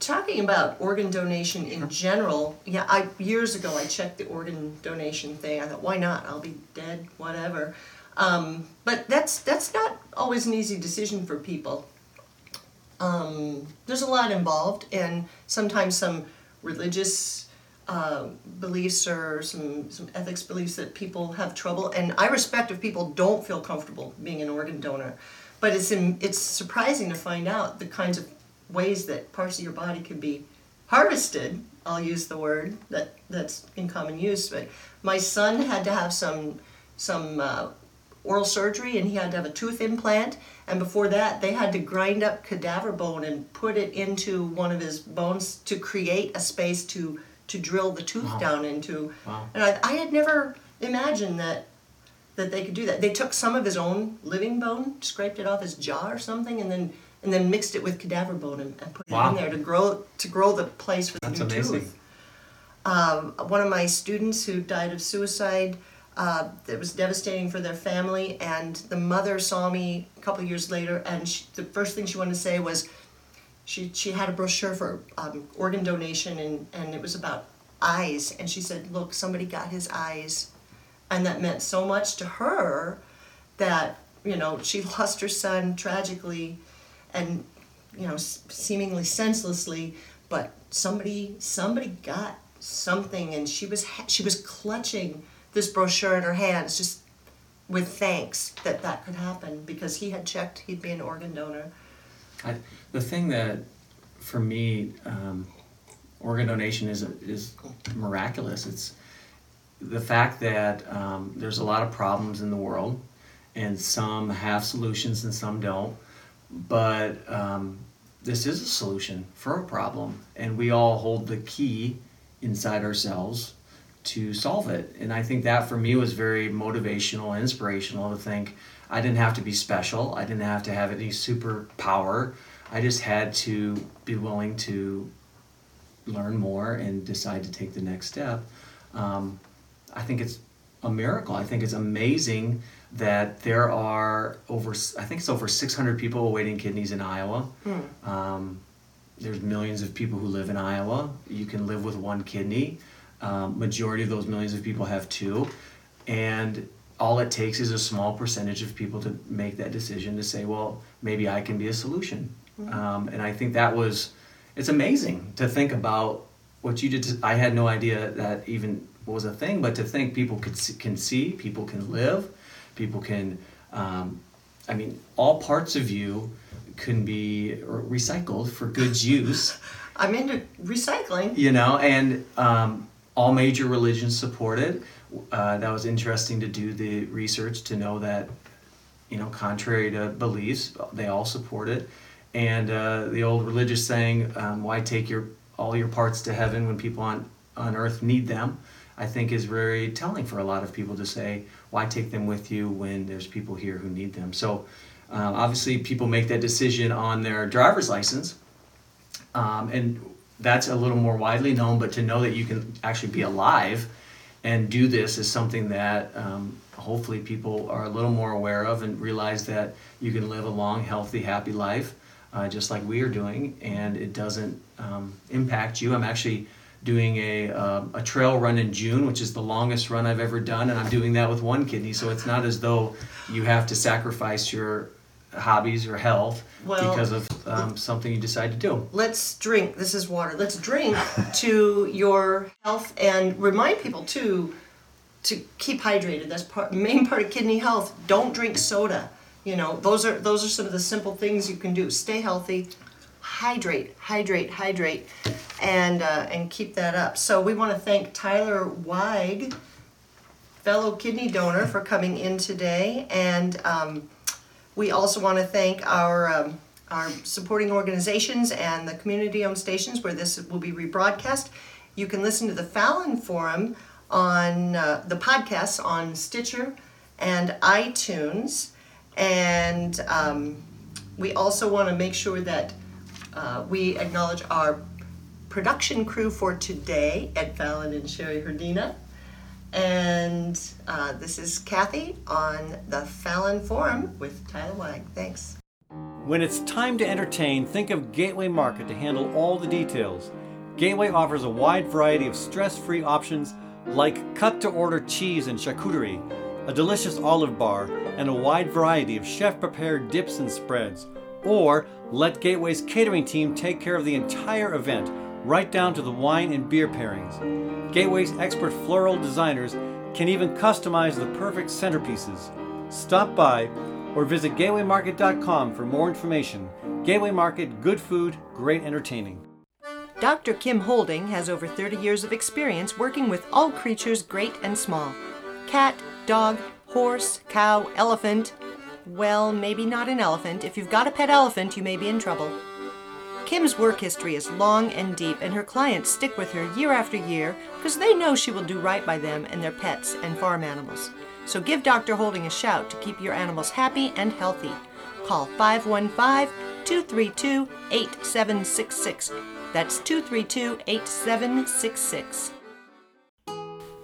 talking about organ donation in general, yeah, I years ago I checked the organ donation thing. I thought, why not? I'll be dead, whatever. Um, but that's that's not always an easy decision for people. Um, there's a lot involved, and sometimes some religious uh, beliefs or some some ethics beliefs that people have trouble. And I respect if people don't feel comfortable being an organ donor, but it's in, it's surprising to find out the kinds of ways that parts of your body can be harvested I'll use the word that that's in common use. But my son had to have some some uh, oral surgery, and he had to have a tooth implant. And before that, they had to grind up cadaver bone and put it into one of his bones to create a space to to drill the tooth Wow. down into. Wow. And I, I had never imagined that that they could do that. They took some of his own living bone, scraped it off his jaw or something, and then and then mixed it with cadaver bone and, and put it Wow. in there to grow to grow the place for the That's new amazing. tooth. Um, one of my students who died of suicide. Uh, it was devastating for their family, and the mother saw me a couple years later, and she, the first thing she wanted to say was, she she had a brochure for um, organ donation, and and it was about eyes, and she said, look, somebody got his eyes, and that meant so much to her, that you know she lost her son tragically, and you know seemingly senselessly, but somebody somebody got something, and she was she was clutching this brochure in her hands, just with thanks that that could happen because he had checked he'd be an organ donor. I, the thing that, for me, um, organ donation is is miraculous. It's the fact that um, there's a lot of problems in the world, and some have solutions and some don't. But um, this is a solution for a problem, and we all hold the key inside ourselves to solve it. And I think that for me was very motivational, and inspirational to think I didn't have to be special. I didn't have to have any superpower. I just had to be willing to learn more and decide to take the next step. Um, I think it's a miracle. I think it's amazing that there are over, I think it's over 600 people awaiting kidneys in Iowa. Um, there's millions of people who live in Iowa. You can live with one kidney. Um, majority of those millions of people have two, and all it takes is a small percentage of people to make that decision to say, well, maybe I can be a solution. Um, and I think that was, it's amazing to think about what you did. To, I had no idea that even was a thing, but to think people could see, can see, people can live, people can. Um, I mean, all parts of you can be recycled for goods use I'm into recycling. you know, and um, all major religions support it. Uh, that was interesting to do the research to know that, you know, contrary to beliefs, they all support it. And uh, the old religious saying, um, "Why take your all your parts to heaven when people on on earth need them?" I think is very telling for a lot of people to say, "Why take them with you when there's people here who need them?" So, uh, obviously, people make that decision on their driver's license um, and that's a little more widely known. But to know that you can actually be alive and do this is something that um, hopefully people are a little more aware of and realize that you can live a long, healthy, happy life, uh, just like we are doing, and it doesn't um, impact you. I'm actually doing a um a trail run in June, which is the longest run I've ever done, and I'm doing that with one kidney. So it's not as though you have to sacrifice your hobbies or health Well- because of um, something you decide to do. Let's drink. This is water. Let's drink to your health and remind people too to keep hydrated. That's part main part of kidney health. Don't drink soda. You know, those are those are some of the simple things you can do. Stay healthy, hydrate, hydrate, hydrate, and uh, and keep that up. So we want to thank Tyler Weig, fellow kidney donor, for coming in today, and um, we also want to thank our um, our supporting organizations and the community-owned stations where this will be rebroadcast. You can listen to the Fallon Forum on uh, the podcast on Stitcher and iTunes, and um, we also want to make sure that uh, we acknowledge our production crew for today, Ed Fallon and Sherry Herdina. And uh, this is Kathy on the Fallon Forum with Tyler Weig. Thanks. When it's time to entertain, think of Gateway Market to handle all the details. Gateway offers a wide variety of stress free options like cut to order cheese and charcuterie, a delicious olive bar, and a wide variety of chef prepared dips and spreads. Or let Gateway's catering team take care of the entire event, right down to the wine and beer pairings. Gateway's expert floral designers can even customize the perfect centerpieces. Stop by or visit gatewaymarket.com for more information. Gateway Market, good food, great entertaining. Dr. Kim Holding has over 30 years of experience working with all creatures great and small cat, dog, horse, cow, elephant. Well, maybe not an elephant. If you've got a pet elephant, you may be in trouble. Kim's work history is long and deep, and her clients stick with her year after year because they know she will do right by them and their pets and farm animals. So give Dr. Holding a shout to keep your animals happy and healthy. Call 515 232 8766. That's 232 8766.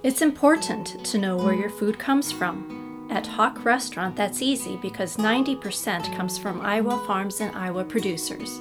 It's important to know where your food comes from. At HoQ Restaurant, that's easy because 90% comes from Iowa farms and Iowa producers.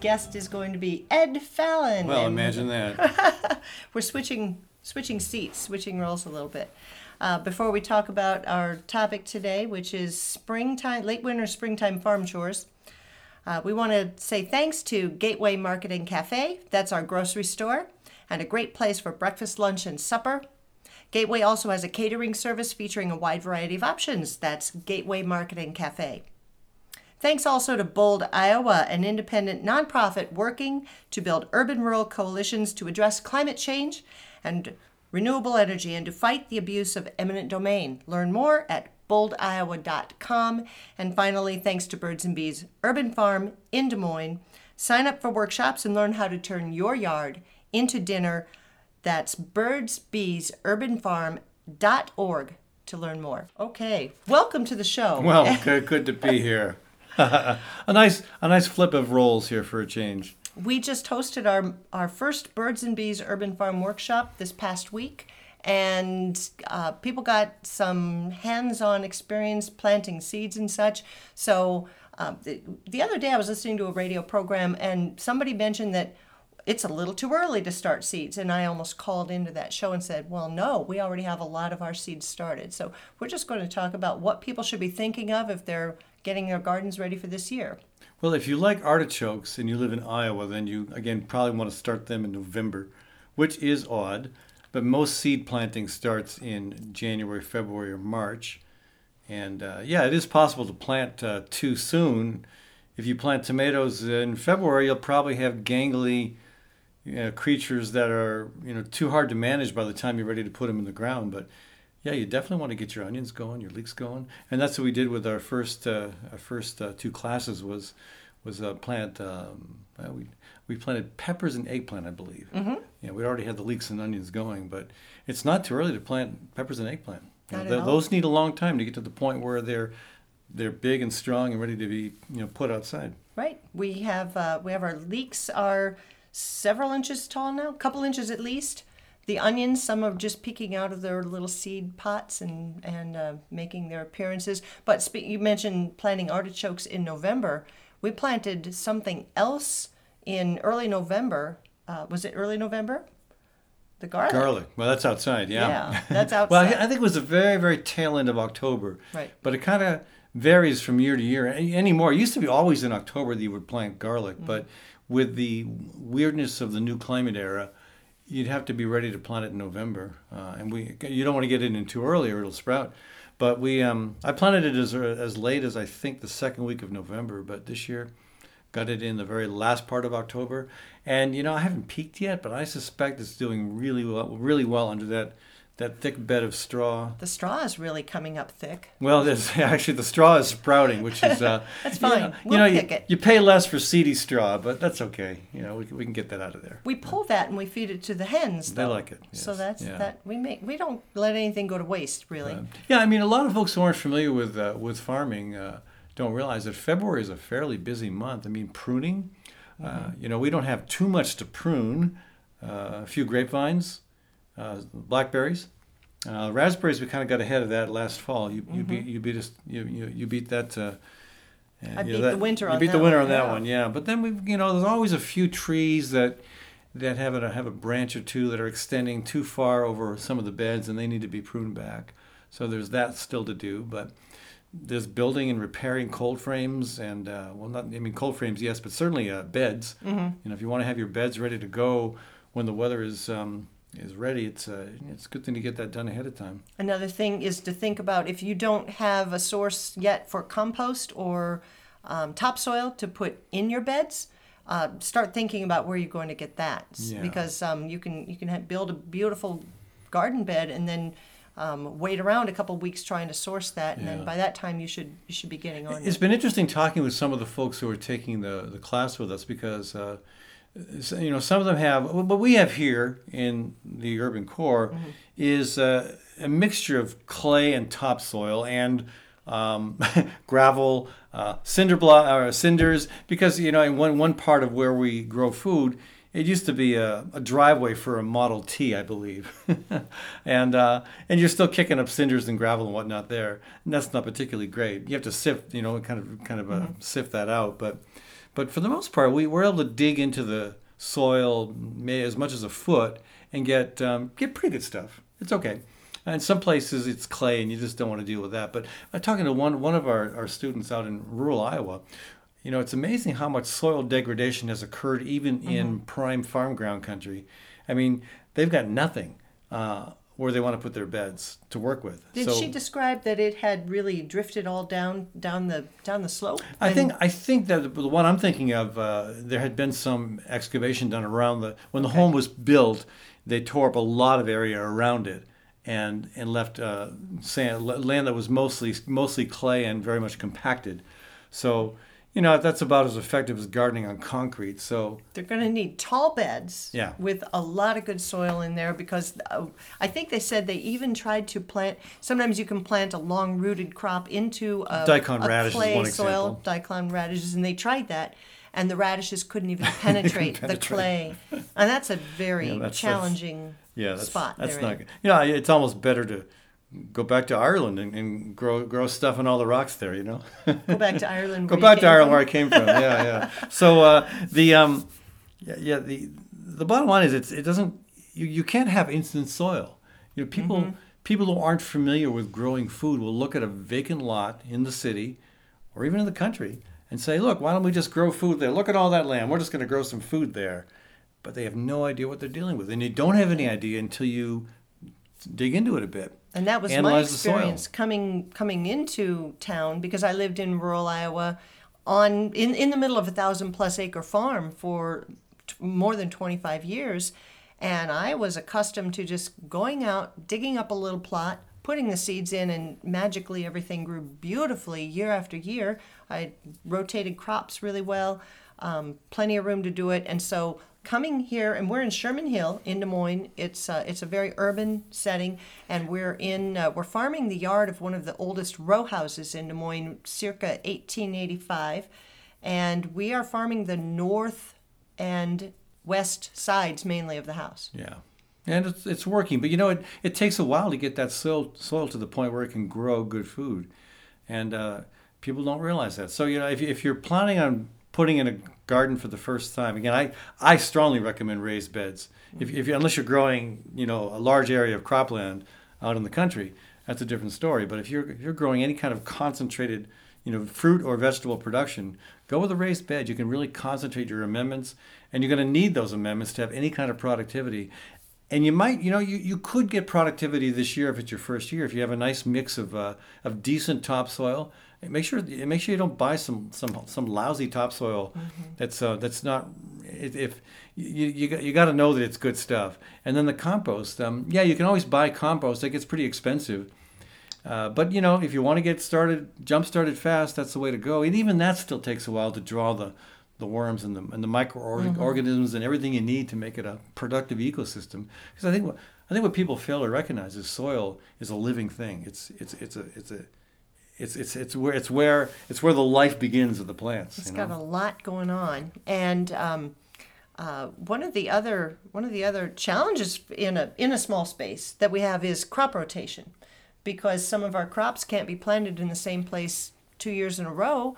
guest is going to be Ed Fallon. Well, and imagine that. We're switching switching seats, switching roles a little bit. Uh, before we talk about our topic today, which is springtime, late winter, springtime farm chores, uh, we want to say thanks to Gateway Market and Cafe. That's our grocery store and a great place for breakfast, lunch, and supper. Gateway also has a catering service featuring a wide variety of options. That's Gateway Market and Cafe. Thanks also to Bold, Iowa, an independent nonprofit working to build urban rural coalitions to address climate change and renewable energy and to fight the abuse of eminent domain. Learn more at boldiowa.com. And finally, thanks to Birds and Bees Urban Farm in Des Moines. Sign up for workshops and learn how to turn your yard into dinner. That's birdsbeesurbanfarm.org to learn more. Okay, welcome to the show. Well, good, good to be here. a nice, a nice flip of roles here for a change. We just hosted our our first Birds and Bees Urban Farm workshop this past week, and uh, people got some hands-on experience planting seeds and such. So uh, the, the other day I was listening to a radio program, and somebody mentioned that it's a little too early to start seeds, and I almost called into that show and said, "Well, no, we already have a lot of our seeds started." So we're just going to talk about what people should be thinking of if they're getting their gardens ready for this year. Well, if you like artichokes and you live in Iowa, then you again probably want to start them in November, which is odd, but most seed planting starts in January, February, or March. And uh, yeah, it is possible to plant uh, too soon. If you plant tomatoes in February, you'll probably have gangly you know, creatures that are you know too hard to manage by the time you're ready to put them in the ground. But yeah, you definitely want to get your onions going, your leeks going, and that's what we did with our first uh, our first uh, two classes was was uh, plant. Um, uh, we we planted peppers and eggplant, I believe. Mm-hmm. Yeah, we already had the leeks and onions going, but it's not too early to plant peppers and eggplant. You know, th- those need a long time to get to the point where they're they're big and strong and ready to be you know put outside. Right. We have uh, we have our leeks are several inches tall now, a couple inches at least. The onions, some are just peeking out of their little seed pots and and uh, making their appearances. But spe- you mentioned planting artichokes in November. We planted something else in early November. Uh, was it early November? The garlic. Garlic. Well, that's outside. Yeah. Yeah, that's well, outside. I I think it was the very, very tail end of October. Right. But it kind of varies from year to year a- anymore. It used to be always in October that you would plant garlic, Mm-hmm. but with the weirdness of the new climate era, you'd have to be ready to plant it in November. Uh, and we, you don't want to get it in too early or it'll sprout. But we, um, I planted it as as late as I think the second week of November. But this year, got it in the very last part of October. And you know, I haven't peaked yet, but I suspect it's doing really well, really well under that that thick bed of straw. The straw is really coming up thick. Well, there's actually the straw is sprouting, which is uh, That's you fine. know- We'll you know, pick you, it. you pay less for seedy straw, but that's okay. You know, we, can- we can get that out of there. We pull that and we feed it to the hens. They like it, So that's yeah. that we make. We don't let anything go to waste, really. Yeah, I mean, a lot of folks who aren't familiar with uh, with farming uh, don't realize that February is a fairly busy month. I mean, pruning. Uh, you know, we don't have too much to prune. Uh, a few grapevines, uh, blackberries. Uh, raspberries, we kind of got ahead of that last fall. You, you Mm-hmm. beat you beat us you you, you beat that. Uh, I beat know, the winter you on beat that the winter one, on that yeah. one, yeah. But then we, you know, there's always a few trees that that have a have a branch or two that are extending too far over some of the beds, and they need to be pruned back. So there's that still to do, but there's building and repairing cold frames and uh, well, not I mean cold frames, yes, but certainly uh, beds. Mm-hmm. You know, if you want to have your beds ready to go when the weather is um, is ready, it's a, it's a good thing to get that done ahead of time. Another thing is to think about if you don't have a source yet for compost or um, topsoil to put in your beds, uh, start thinking about where you're going to get that Yeah. because um, you can you can have, build a beautiful garden bed and then um, wait around a couple weeks trying to source that, and Yeah. then by that time you should you should be getting on. It's it. been interesting talking with some of the folks who are taking the, the class with us because, uh, you know, some of them have, what we have here in the urban core is uh, a mixture of clay and topsoil and um, gravel, uh, cinder block, or cinders, because, you know, in one, one part of where we grow food, it used to be a, a driveway for a Model T, I believe, and uh, and you're still kicking up cinders and gravel and whatnot there, and that's not particularly great. You have to sift, you know, kind of kind of uh, sift that out. But but for the most part, we were able to dig into the soil as much as a foot and get um, get pretty good stuff. It's okay. And some places it's clay, and you just don't want to deal with that. But I'm talking to one one of our, our students out in rural Iowa. You know, it's amazing how much soil degradation has occurred even Mm-hmm. in prime farm ground country. I mean, they've got nothing uh, where they want to put their beds to work with. Did so she describe that it had really drifted all down down the down the slope? I think I think that the one I'm thinking of, uh, there had been some excavation done around the when the home was built. They tore up a lot of area around it and and left uh, sand land that was mostly mostly clay and very much compacted. So you know that's about as effective as gardening on concrete. So They're going to need tall beds Yeah. with a lot of good soil in there because uh, I think they said they even tried to plant. Sometimes you can plant a long rooted crop into a, Daikon a radish is clay one soil, example. daikon radishes, and they tried that. And the radishes couldn't even penetrate, the clay, and that's a very Yeah, that's- that's- challenging yeah, that's spot. that's not in. good. You know, it's almost better to go back to Ireland and, and grow grow stuff in all the rocks there. You know. Go back to Ireland. Go back to Ireland from. where I came from. Yeah, yeah. So uh, the um, yeah, yeah, the the bottom line is it's it doesn't you, you can't have instant soil. You know, people Mm-hmm. people who aren't familiar with growing food will look at a vacant lot in the city or even in the country and say, look, why don't we just grow food there? Look at all that land. We're just going to grow some food there. But they have no idea what they're dealing with, and you don't have any idea until you dig into it a bit. And that was my Analyze soil. experience coming coming into town because I lived in rural Iowa on in, in the middle of a thousand plus acre farm for t- more than 25 years and I was accustomed to just going out digging up a little plot putting the seeds in and magically everything grew beautifully year after year I rotated crops really well um, plenty of room to do it and so coming here and we're in Sherman Hill in Des Moines it's uh, it's a very urban setting and we're in uh, we're farming the yard of one of the oldest row houses in Des Moines circa 1885 and we are farming the north and west sides mainly of the house Yeah. And it's, it's working, but you know, it, it takes a while to get that soil, soil to the point where it can grow good food. And uh, people don't realize that. So, you know, if, if you're planning on putting in a garden for the first time, again, I, I strongly recommend raised beds. If, if you, unless you're growing, you know, a large area of cropland out in the country, that's a different story. But if you're, if you're growing any kind of concentrated, you know, fruit or vegetable production, go with a raised bed. You can really concentrate your amendments, and you're going to need those amendments to have any kind of productivity. And you might, you know, you, you could get productivity this year if it's your first year. If you have a nice mix of uh, of decent topsoil, make sure make sure you don't buy some some some lousy topsoil that's uh, that's not. If, if you you got, you got to know that it's good stuff, and then the compost. Um, yeah, you can always buy compost. It gets pretty expensive. Uh, but you know, if you want to get started, jump started fast, that's the way to go. And even that still takes a while to draw the, the worms and the and the microorganisms and everything you need to make it a productive ecosystem. Because I think what I think what people fail to recognize is soil is a living thing. It's it's it's a it's a it's it's it's where it's where it's where the life begins of the plants. It's you got a lot going on, and um, uh, one of the other one of the other challenges in a in a small space that we have is crop rotation, because some of our crops can't be planted in the same place two years in a row.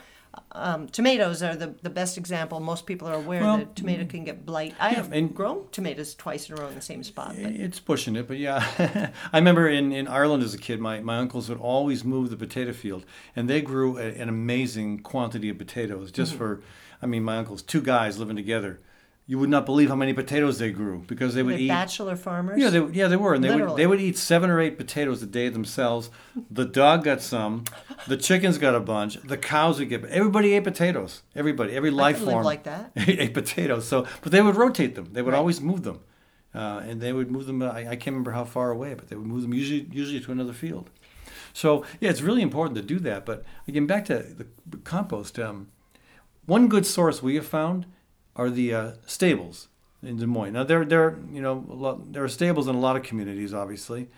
Um, tomatoes are the, the best example. Most people are aware Well, that tomato can get blight. I have and- grown tomatoes twice in a row in the same spot. But It's pushing it, but yeah. I remember in, in Ireland as a kid, my, my uncles would always move the potato field, and they grew a, an amazing quantity of potatoes just for, I mean, my uncles, two guys living together. You would not believe how many potatoes they grew because they would they're eat. bachelor farmers. Yeah, they, yeah, they were, and they would they would eat seven or eight potatoes a day themselves. The dog got some, the chickens got a bunch, the cows would get. Everybody ate potatoes. Everybody, every life form like that. ate potatoes. So, but they would rotate them. They would Right. always move them, uh, and they would move them. I, I can't remember how far away, but they would move them usually usually to another field. So yeah, it's really important to do that. But again, back to the compost. Um, one good source we have found are the uh, stables in Des Moines. Now there there you know lot, there are stables in a lot of communities, obviously,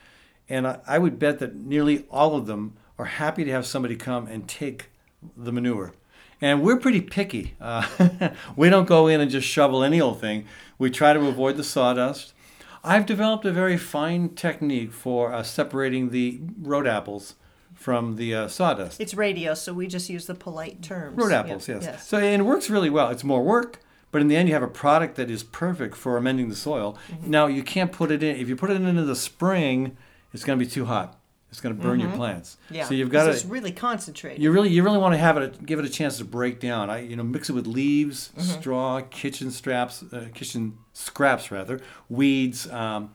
and I, I would bet that nearly all of them are happy to have somebody come and take the manure. And we're pretty picky. Uh, we don't go in and just shovel any old thing. We try to avoid the sawdust. I've developed a very fine technique for uh, separating the road apples from the uh, sawdust. It's radio, so we just use the polite terms. Road apples, yes. So and it works really well. It's more work, but in the end, you have a product that is perfect for amending the soil. Mm-hmm. Now you can't put it in. If you put it into the spring, it's going to be too hot. It's going to burn your plants. Mm-hmm. Yeah. So you've got It's to. really concentrated. You really, you really want to have it, give it a chance to break down. I, you know, mix it with leaves, Mm-hmm. straw, kitchen straps, uh, kitchen scraps rather, weeds, um,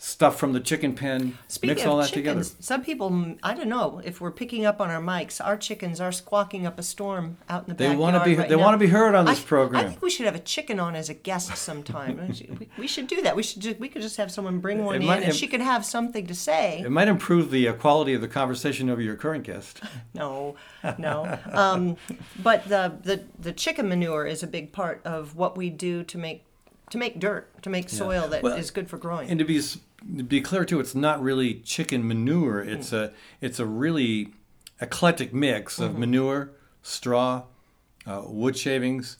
stuff from the chicken pen. Speaking mix all that chickens, together. some people, I don't know if we're picking up on our mics. Our chickens are squawking up a storm out in the They backyard wanna be- right they now. wanna be heard on this I- program. I think we should have a chicken on as a guest sometime. we, we should do that. We should. Just, we could just have someone bring one It in, might- and it- she could have something to say. It might improve the uh, quality of the conversation over your current guest. No, no. Um, but the, the the chicken manure is a big part of what we do to make to make dirt, to make soil that is Well, good for growing. And to be to be clear too, it's not really chicken manure. It's a it's a really eclectic mix of manure, straw, uh, wood shavings,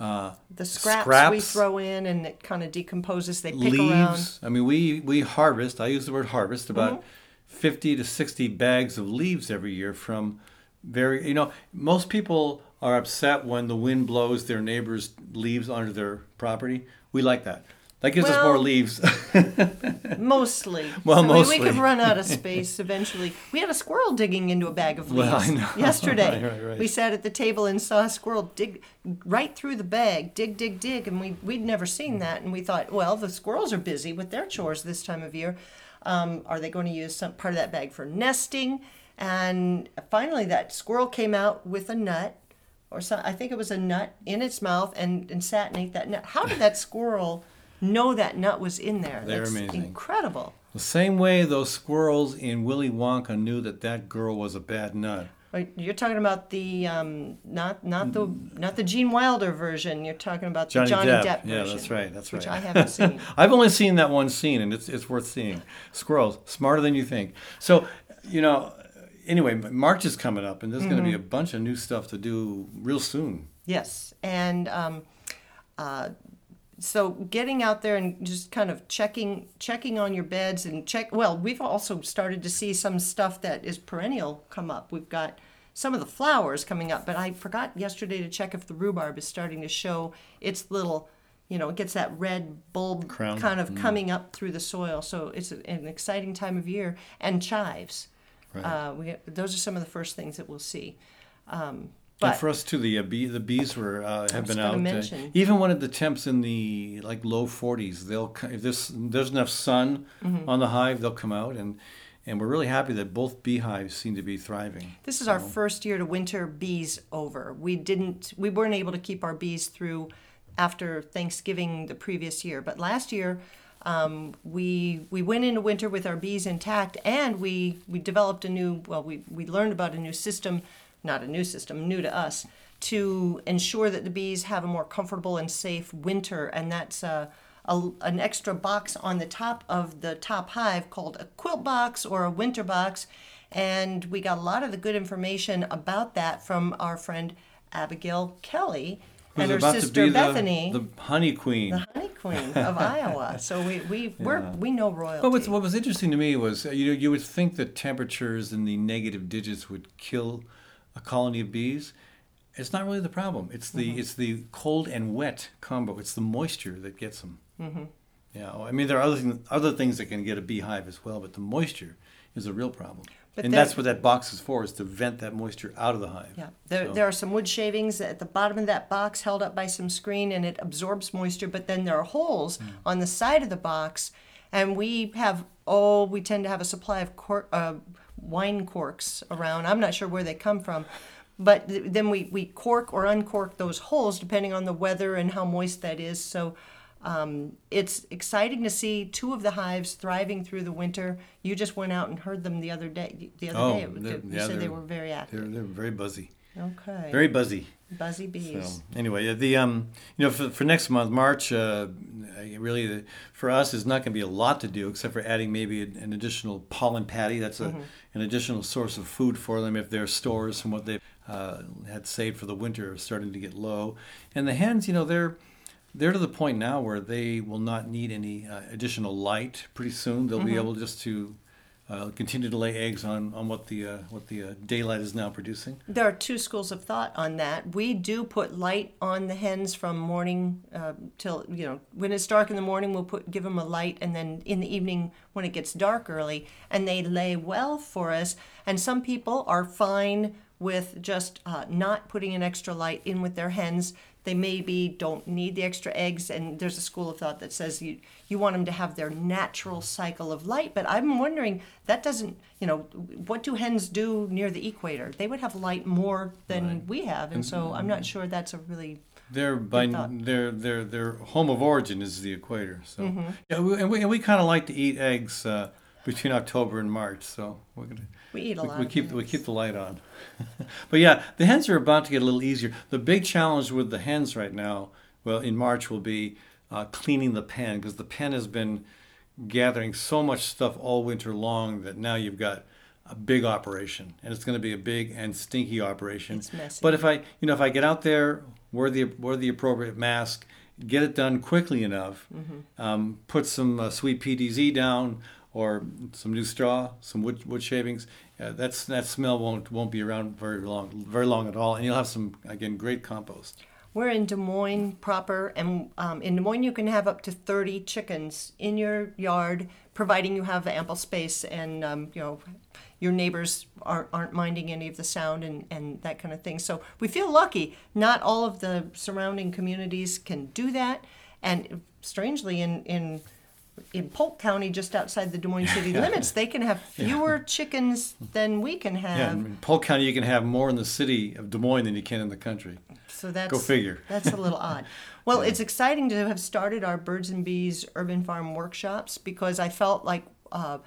uh, the scraps, we throw in, and it kind of decomposes. They pick leaves. around. I mean, we we harvest. I use the word harvest about Mm-hmm. fifty to sixty bags of leaves every year from very. You know, most people are upset when the wind blows their neighbor's leaves onto their property. We like that. That gives us more leaves. Mostly. Well, mean, mostly. we could run out of space eventually. We had a squirrel digging into a bag of leaves Well, yesterday. Right, right, right. We sat at the table and saw a squirrel dig right through the bag, dig, dig, dig, and we we'd never seen that. And we thought, well, the squirrels are busy with their chores this time of year. Um, are they going to use some part of that bag for nesting? And finally, that squirrel came out with a nut, or some, I think it was a nut in its mouth, and, and sat and ate that nut. How did that squirrel know that nut was in there? They're That's amazing. incredible. The same way those squirrels in Willy Wonka knew that that girl was a bad nut. You're talking about the um, not not the not the Gene Wilder version. You're talking about the Johnny, Johnny Depp. Depp, version. Yeah, that's right. That's right. Which I haven't seen. I've only seen that one scene, and it's it's worth seeing. Squirrels, smarter than you think. So, you know, anyway, March is coming up, and there's going to be a Mm-hmm. bunch of new stuff to do real soon. Yes, and um, uh, so getting out there and just kind of checking checking on your beds and check. Well, we've also started to see some stuff that is perennial come up. We've got some of the flowers coming up, but I forgot yesterday to check if the rhubarb is starting to show its little. You know, it gets that red bulb Crown. kind of coming up through the soil. So it's an exciting time of year. And chives. Uh, we, those are some of the first things that we'll see. Um, but and for us too, the uh, bee, the bees were uh, have been out. uh, even when the temps in the like low 40s, they'll if there's there's enough sun Mm-hmm. on the hive, they'll come out, and and we're really happy that both beehives seem to be thriving. This is our first year to winter bees over. We didn't we weren't able to keep our bees through after Thanksgiving the previous year, but last year um, we we went into winter with our bees intact, and we we developed a new well we we learned about a new system, not a new system, new to us, to ensure that the bees have a more comfortable and safe winter, and that's uh, a, an extra box on the top of the top hive called a quilt box or a winter box. And we got a lot of the good information about that from our friend Abigail Kelly. and her about to sister be the- Bethany, the, honey queen. the honey queen of Iowa. So we we we're, Yeah. we know royalty. But what's, what was interesting to me was uh, you know you would think that temperatures in the negative digits would kill a colony of bees. It's not really the problem. It's the Mm-hmm. it's the cold and wet combo. It's the moisture that gets them. Mm-hmm. Yeah, I mean there are other things, other things that can get a beehive as well, but the moisture is a real problem. But and that's what that box is for: is to vent that moisture out of the hive. Yeah, there, So- there are some wood shavings at the bottom of that box held up by some screen and it absorbs moisture, but then there are holes Hmm. on the side of the box. And we have, oh, we tend to have a supply of cork, uh, wine corks around. I'm not sure where they come from. But th- then we, we cork or uncork those holes depending on the weather and how moist that is. So um, it's exciting to see two of the hives thriving through the winter. You just went out and heard them the other day. The other Oh, day, they're- you yeah, said they were very They're active. they're very buzzy, Okay. very buzzy. Buzzy bees. So anyway, the um, you know, for, for next month, March, uh, really the, for us is not going to be a lot to do except for adding maybe an, an additional pollen patty. That's a, an additional source of food for them if their stores from what they've uh, had saved for the winter are starting to get low. And the hens, you know, they're they're to the point now where they will not need any uh, additional light. Pretty soon, they'll be able just to uh, continue to lay eggs on, on what the uh, what the uh, daylight is now producing. There are two schools of thought on that. We do put light on the hens from morning uh, till you know when it's dark in the morning. We'll put give them a light, and then in the evening when it gets dark early, and they lay well for us. And some people are fine with just uh, not putting an extra light in with their hens. They maybe don't need the extra eggs, and there's a school of thought that says you you want them to have their natural cycle of light. But I'm wondering that doesn't you know what do hens do near the equator? They would have light more than we have, and so I'm not sure that's a really Their by their their their home of origin is the equator. So Mm-hmm. yeah, we, and we, and we kind of like to eat eggs uh, between October and March. So we're gonna we eat a we, lot. we keep we keep the light on. but yeah, the hens are about to get a little easier. The big challenge with the hens right now, well, in March will be uh, cleaning the pen because the pen has been gathering so much stuff all winter long that now you've got a big operation and it's going to be a big and stinky operation. It's messy. But if I, you know, if I get out there, wear the wear the appropriate mask, get it done quickly enough, Mm-hmm. um, put some uh, sweet PDZ down or some new straw, some wood wood shavings. Uh, that's that smell won't won't be around very long, very long at all, and you'll have some again great compost. We're in Des Moines proper, and um, in Des Moines you can have up to 30 chickens in your yard, providing you have ample space and um, you know your neighbors aren't, aren't minding any of the sound and, and that kind of thing. So we feel lucky. Not all of the surrounding communities can do that, and strangely, in in in Polk County, just outside the Des Moines city limits, they can have fewer chickens than we can Yeah, have. in Polk County you can have more in the city of Des Moines than you can in the country. So that's Go figure. That's a little odd. Well, it's exciting to have started our Birds and Bees Urban Farm workshops because I felt like uh,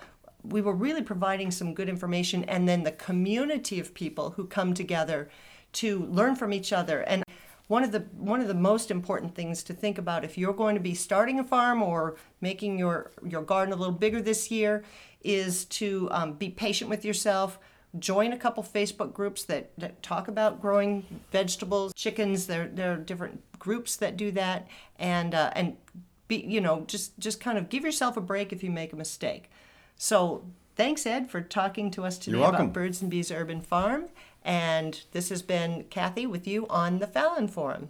we were really providing some good information, and then the community of people who come together to learn from each other. And one of the one of the most important things to think about if you're going to be starting a farm or making your your garden a little bigger this year is to um, be patient with yourself join a couple Facebook groups that, that talk about growing vegetables, chickens. There, there are different groups that do that, and uh, and be you know just just kind of give yourself a break if you make a mistake. So thanks Ed for talking to us today about Birds and Bees Urban Farm, and this has been Kathy with you on the Fallon Forum.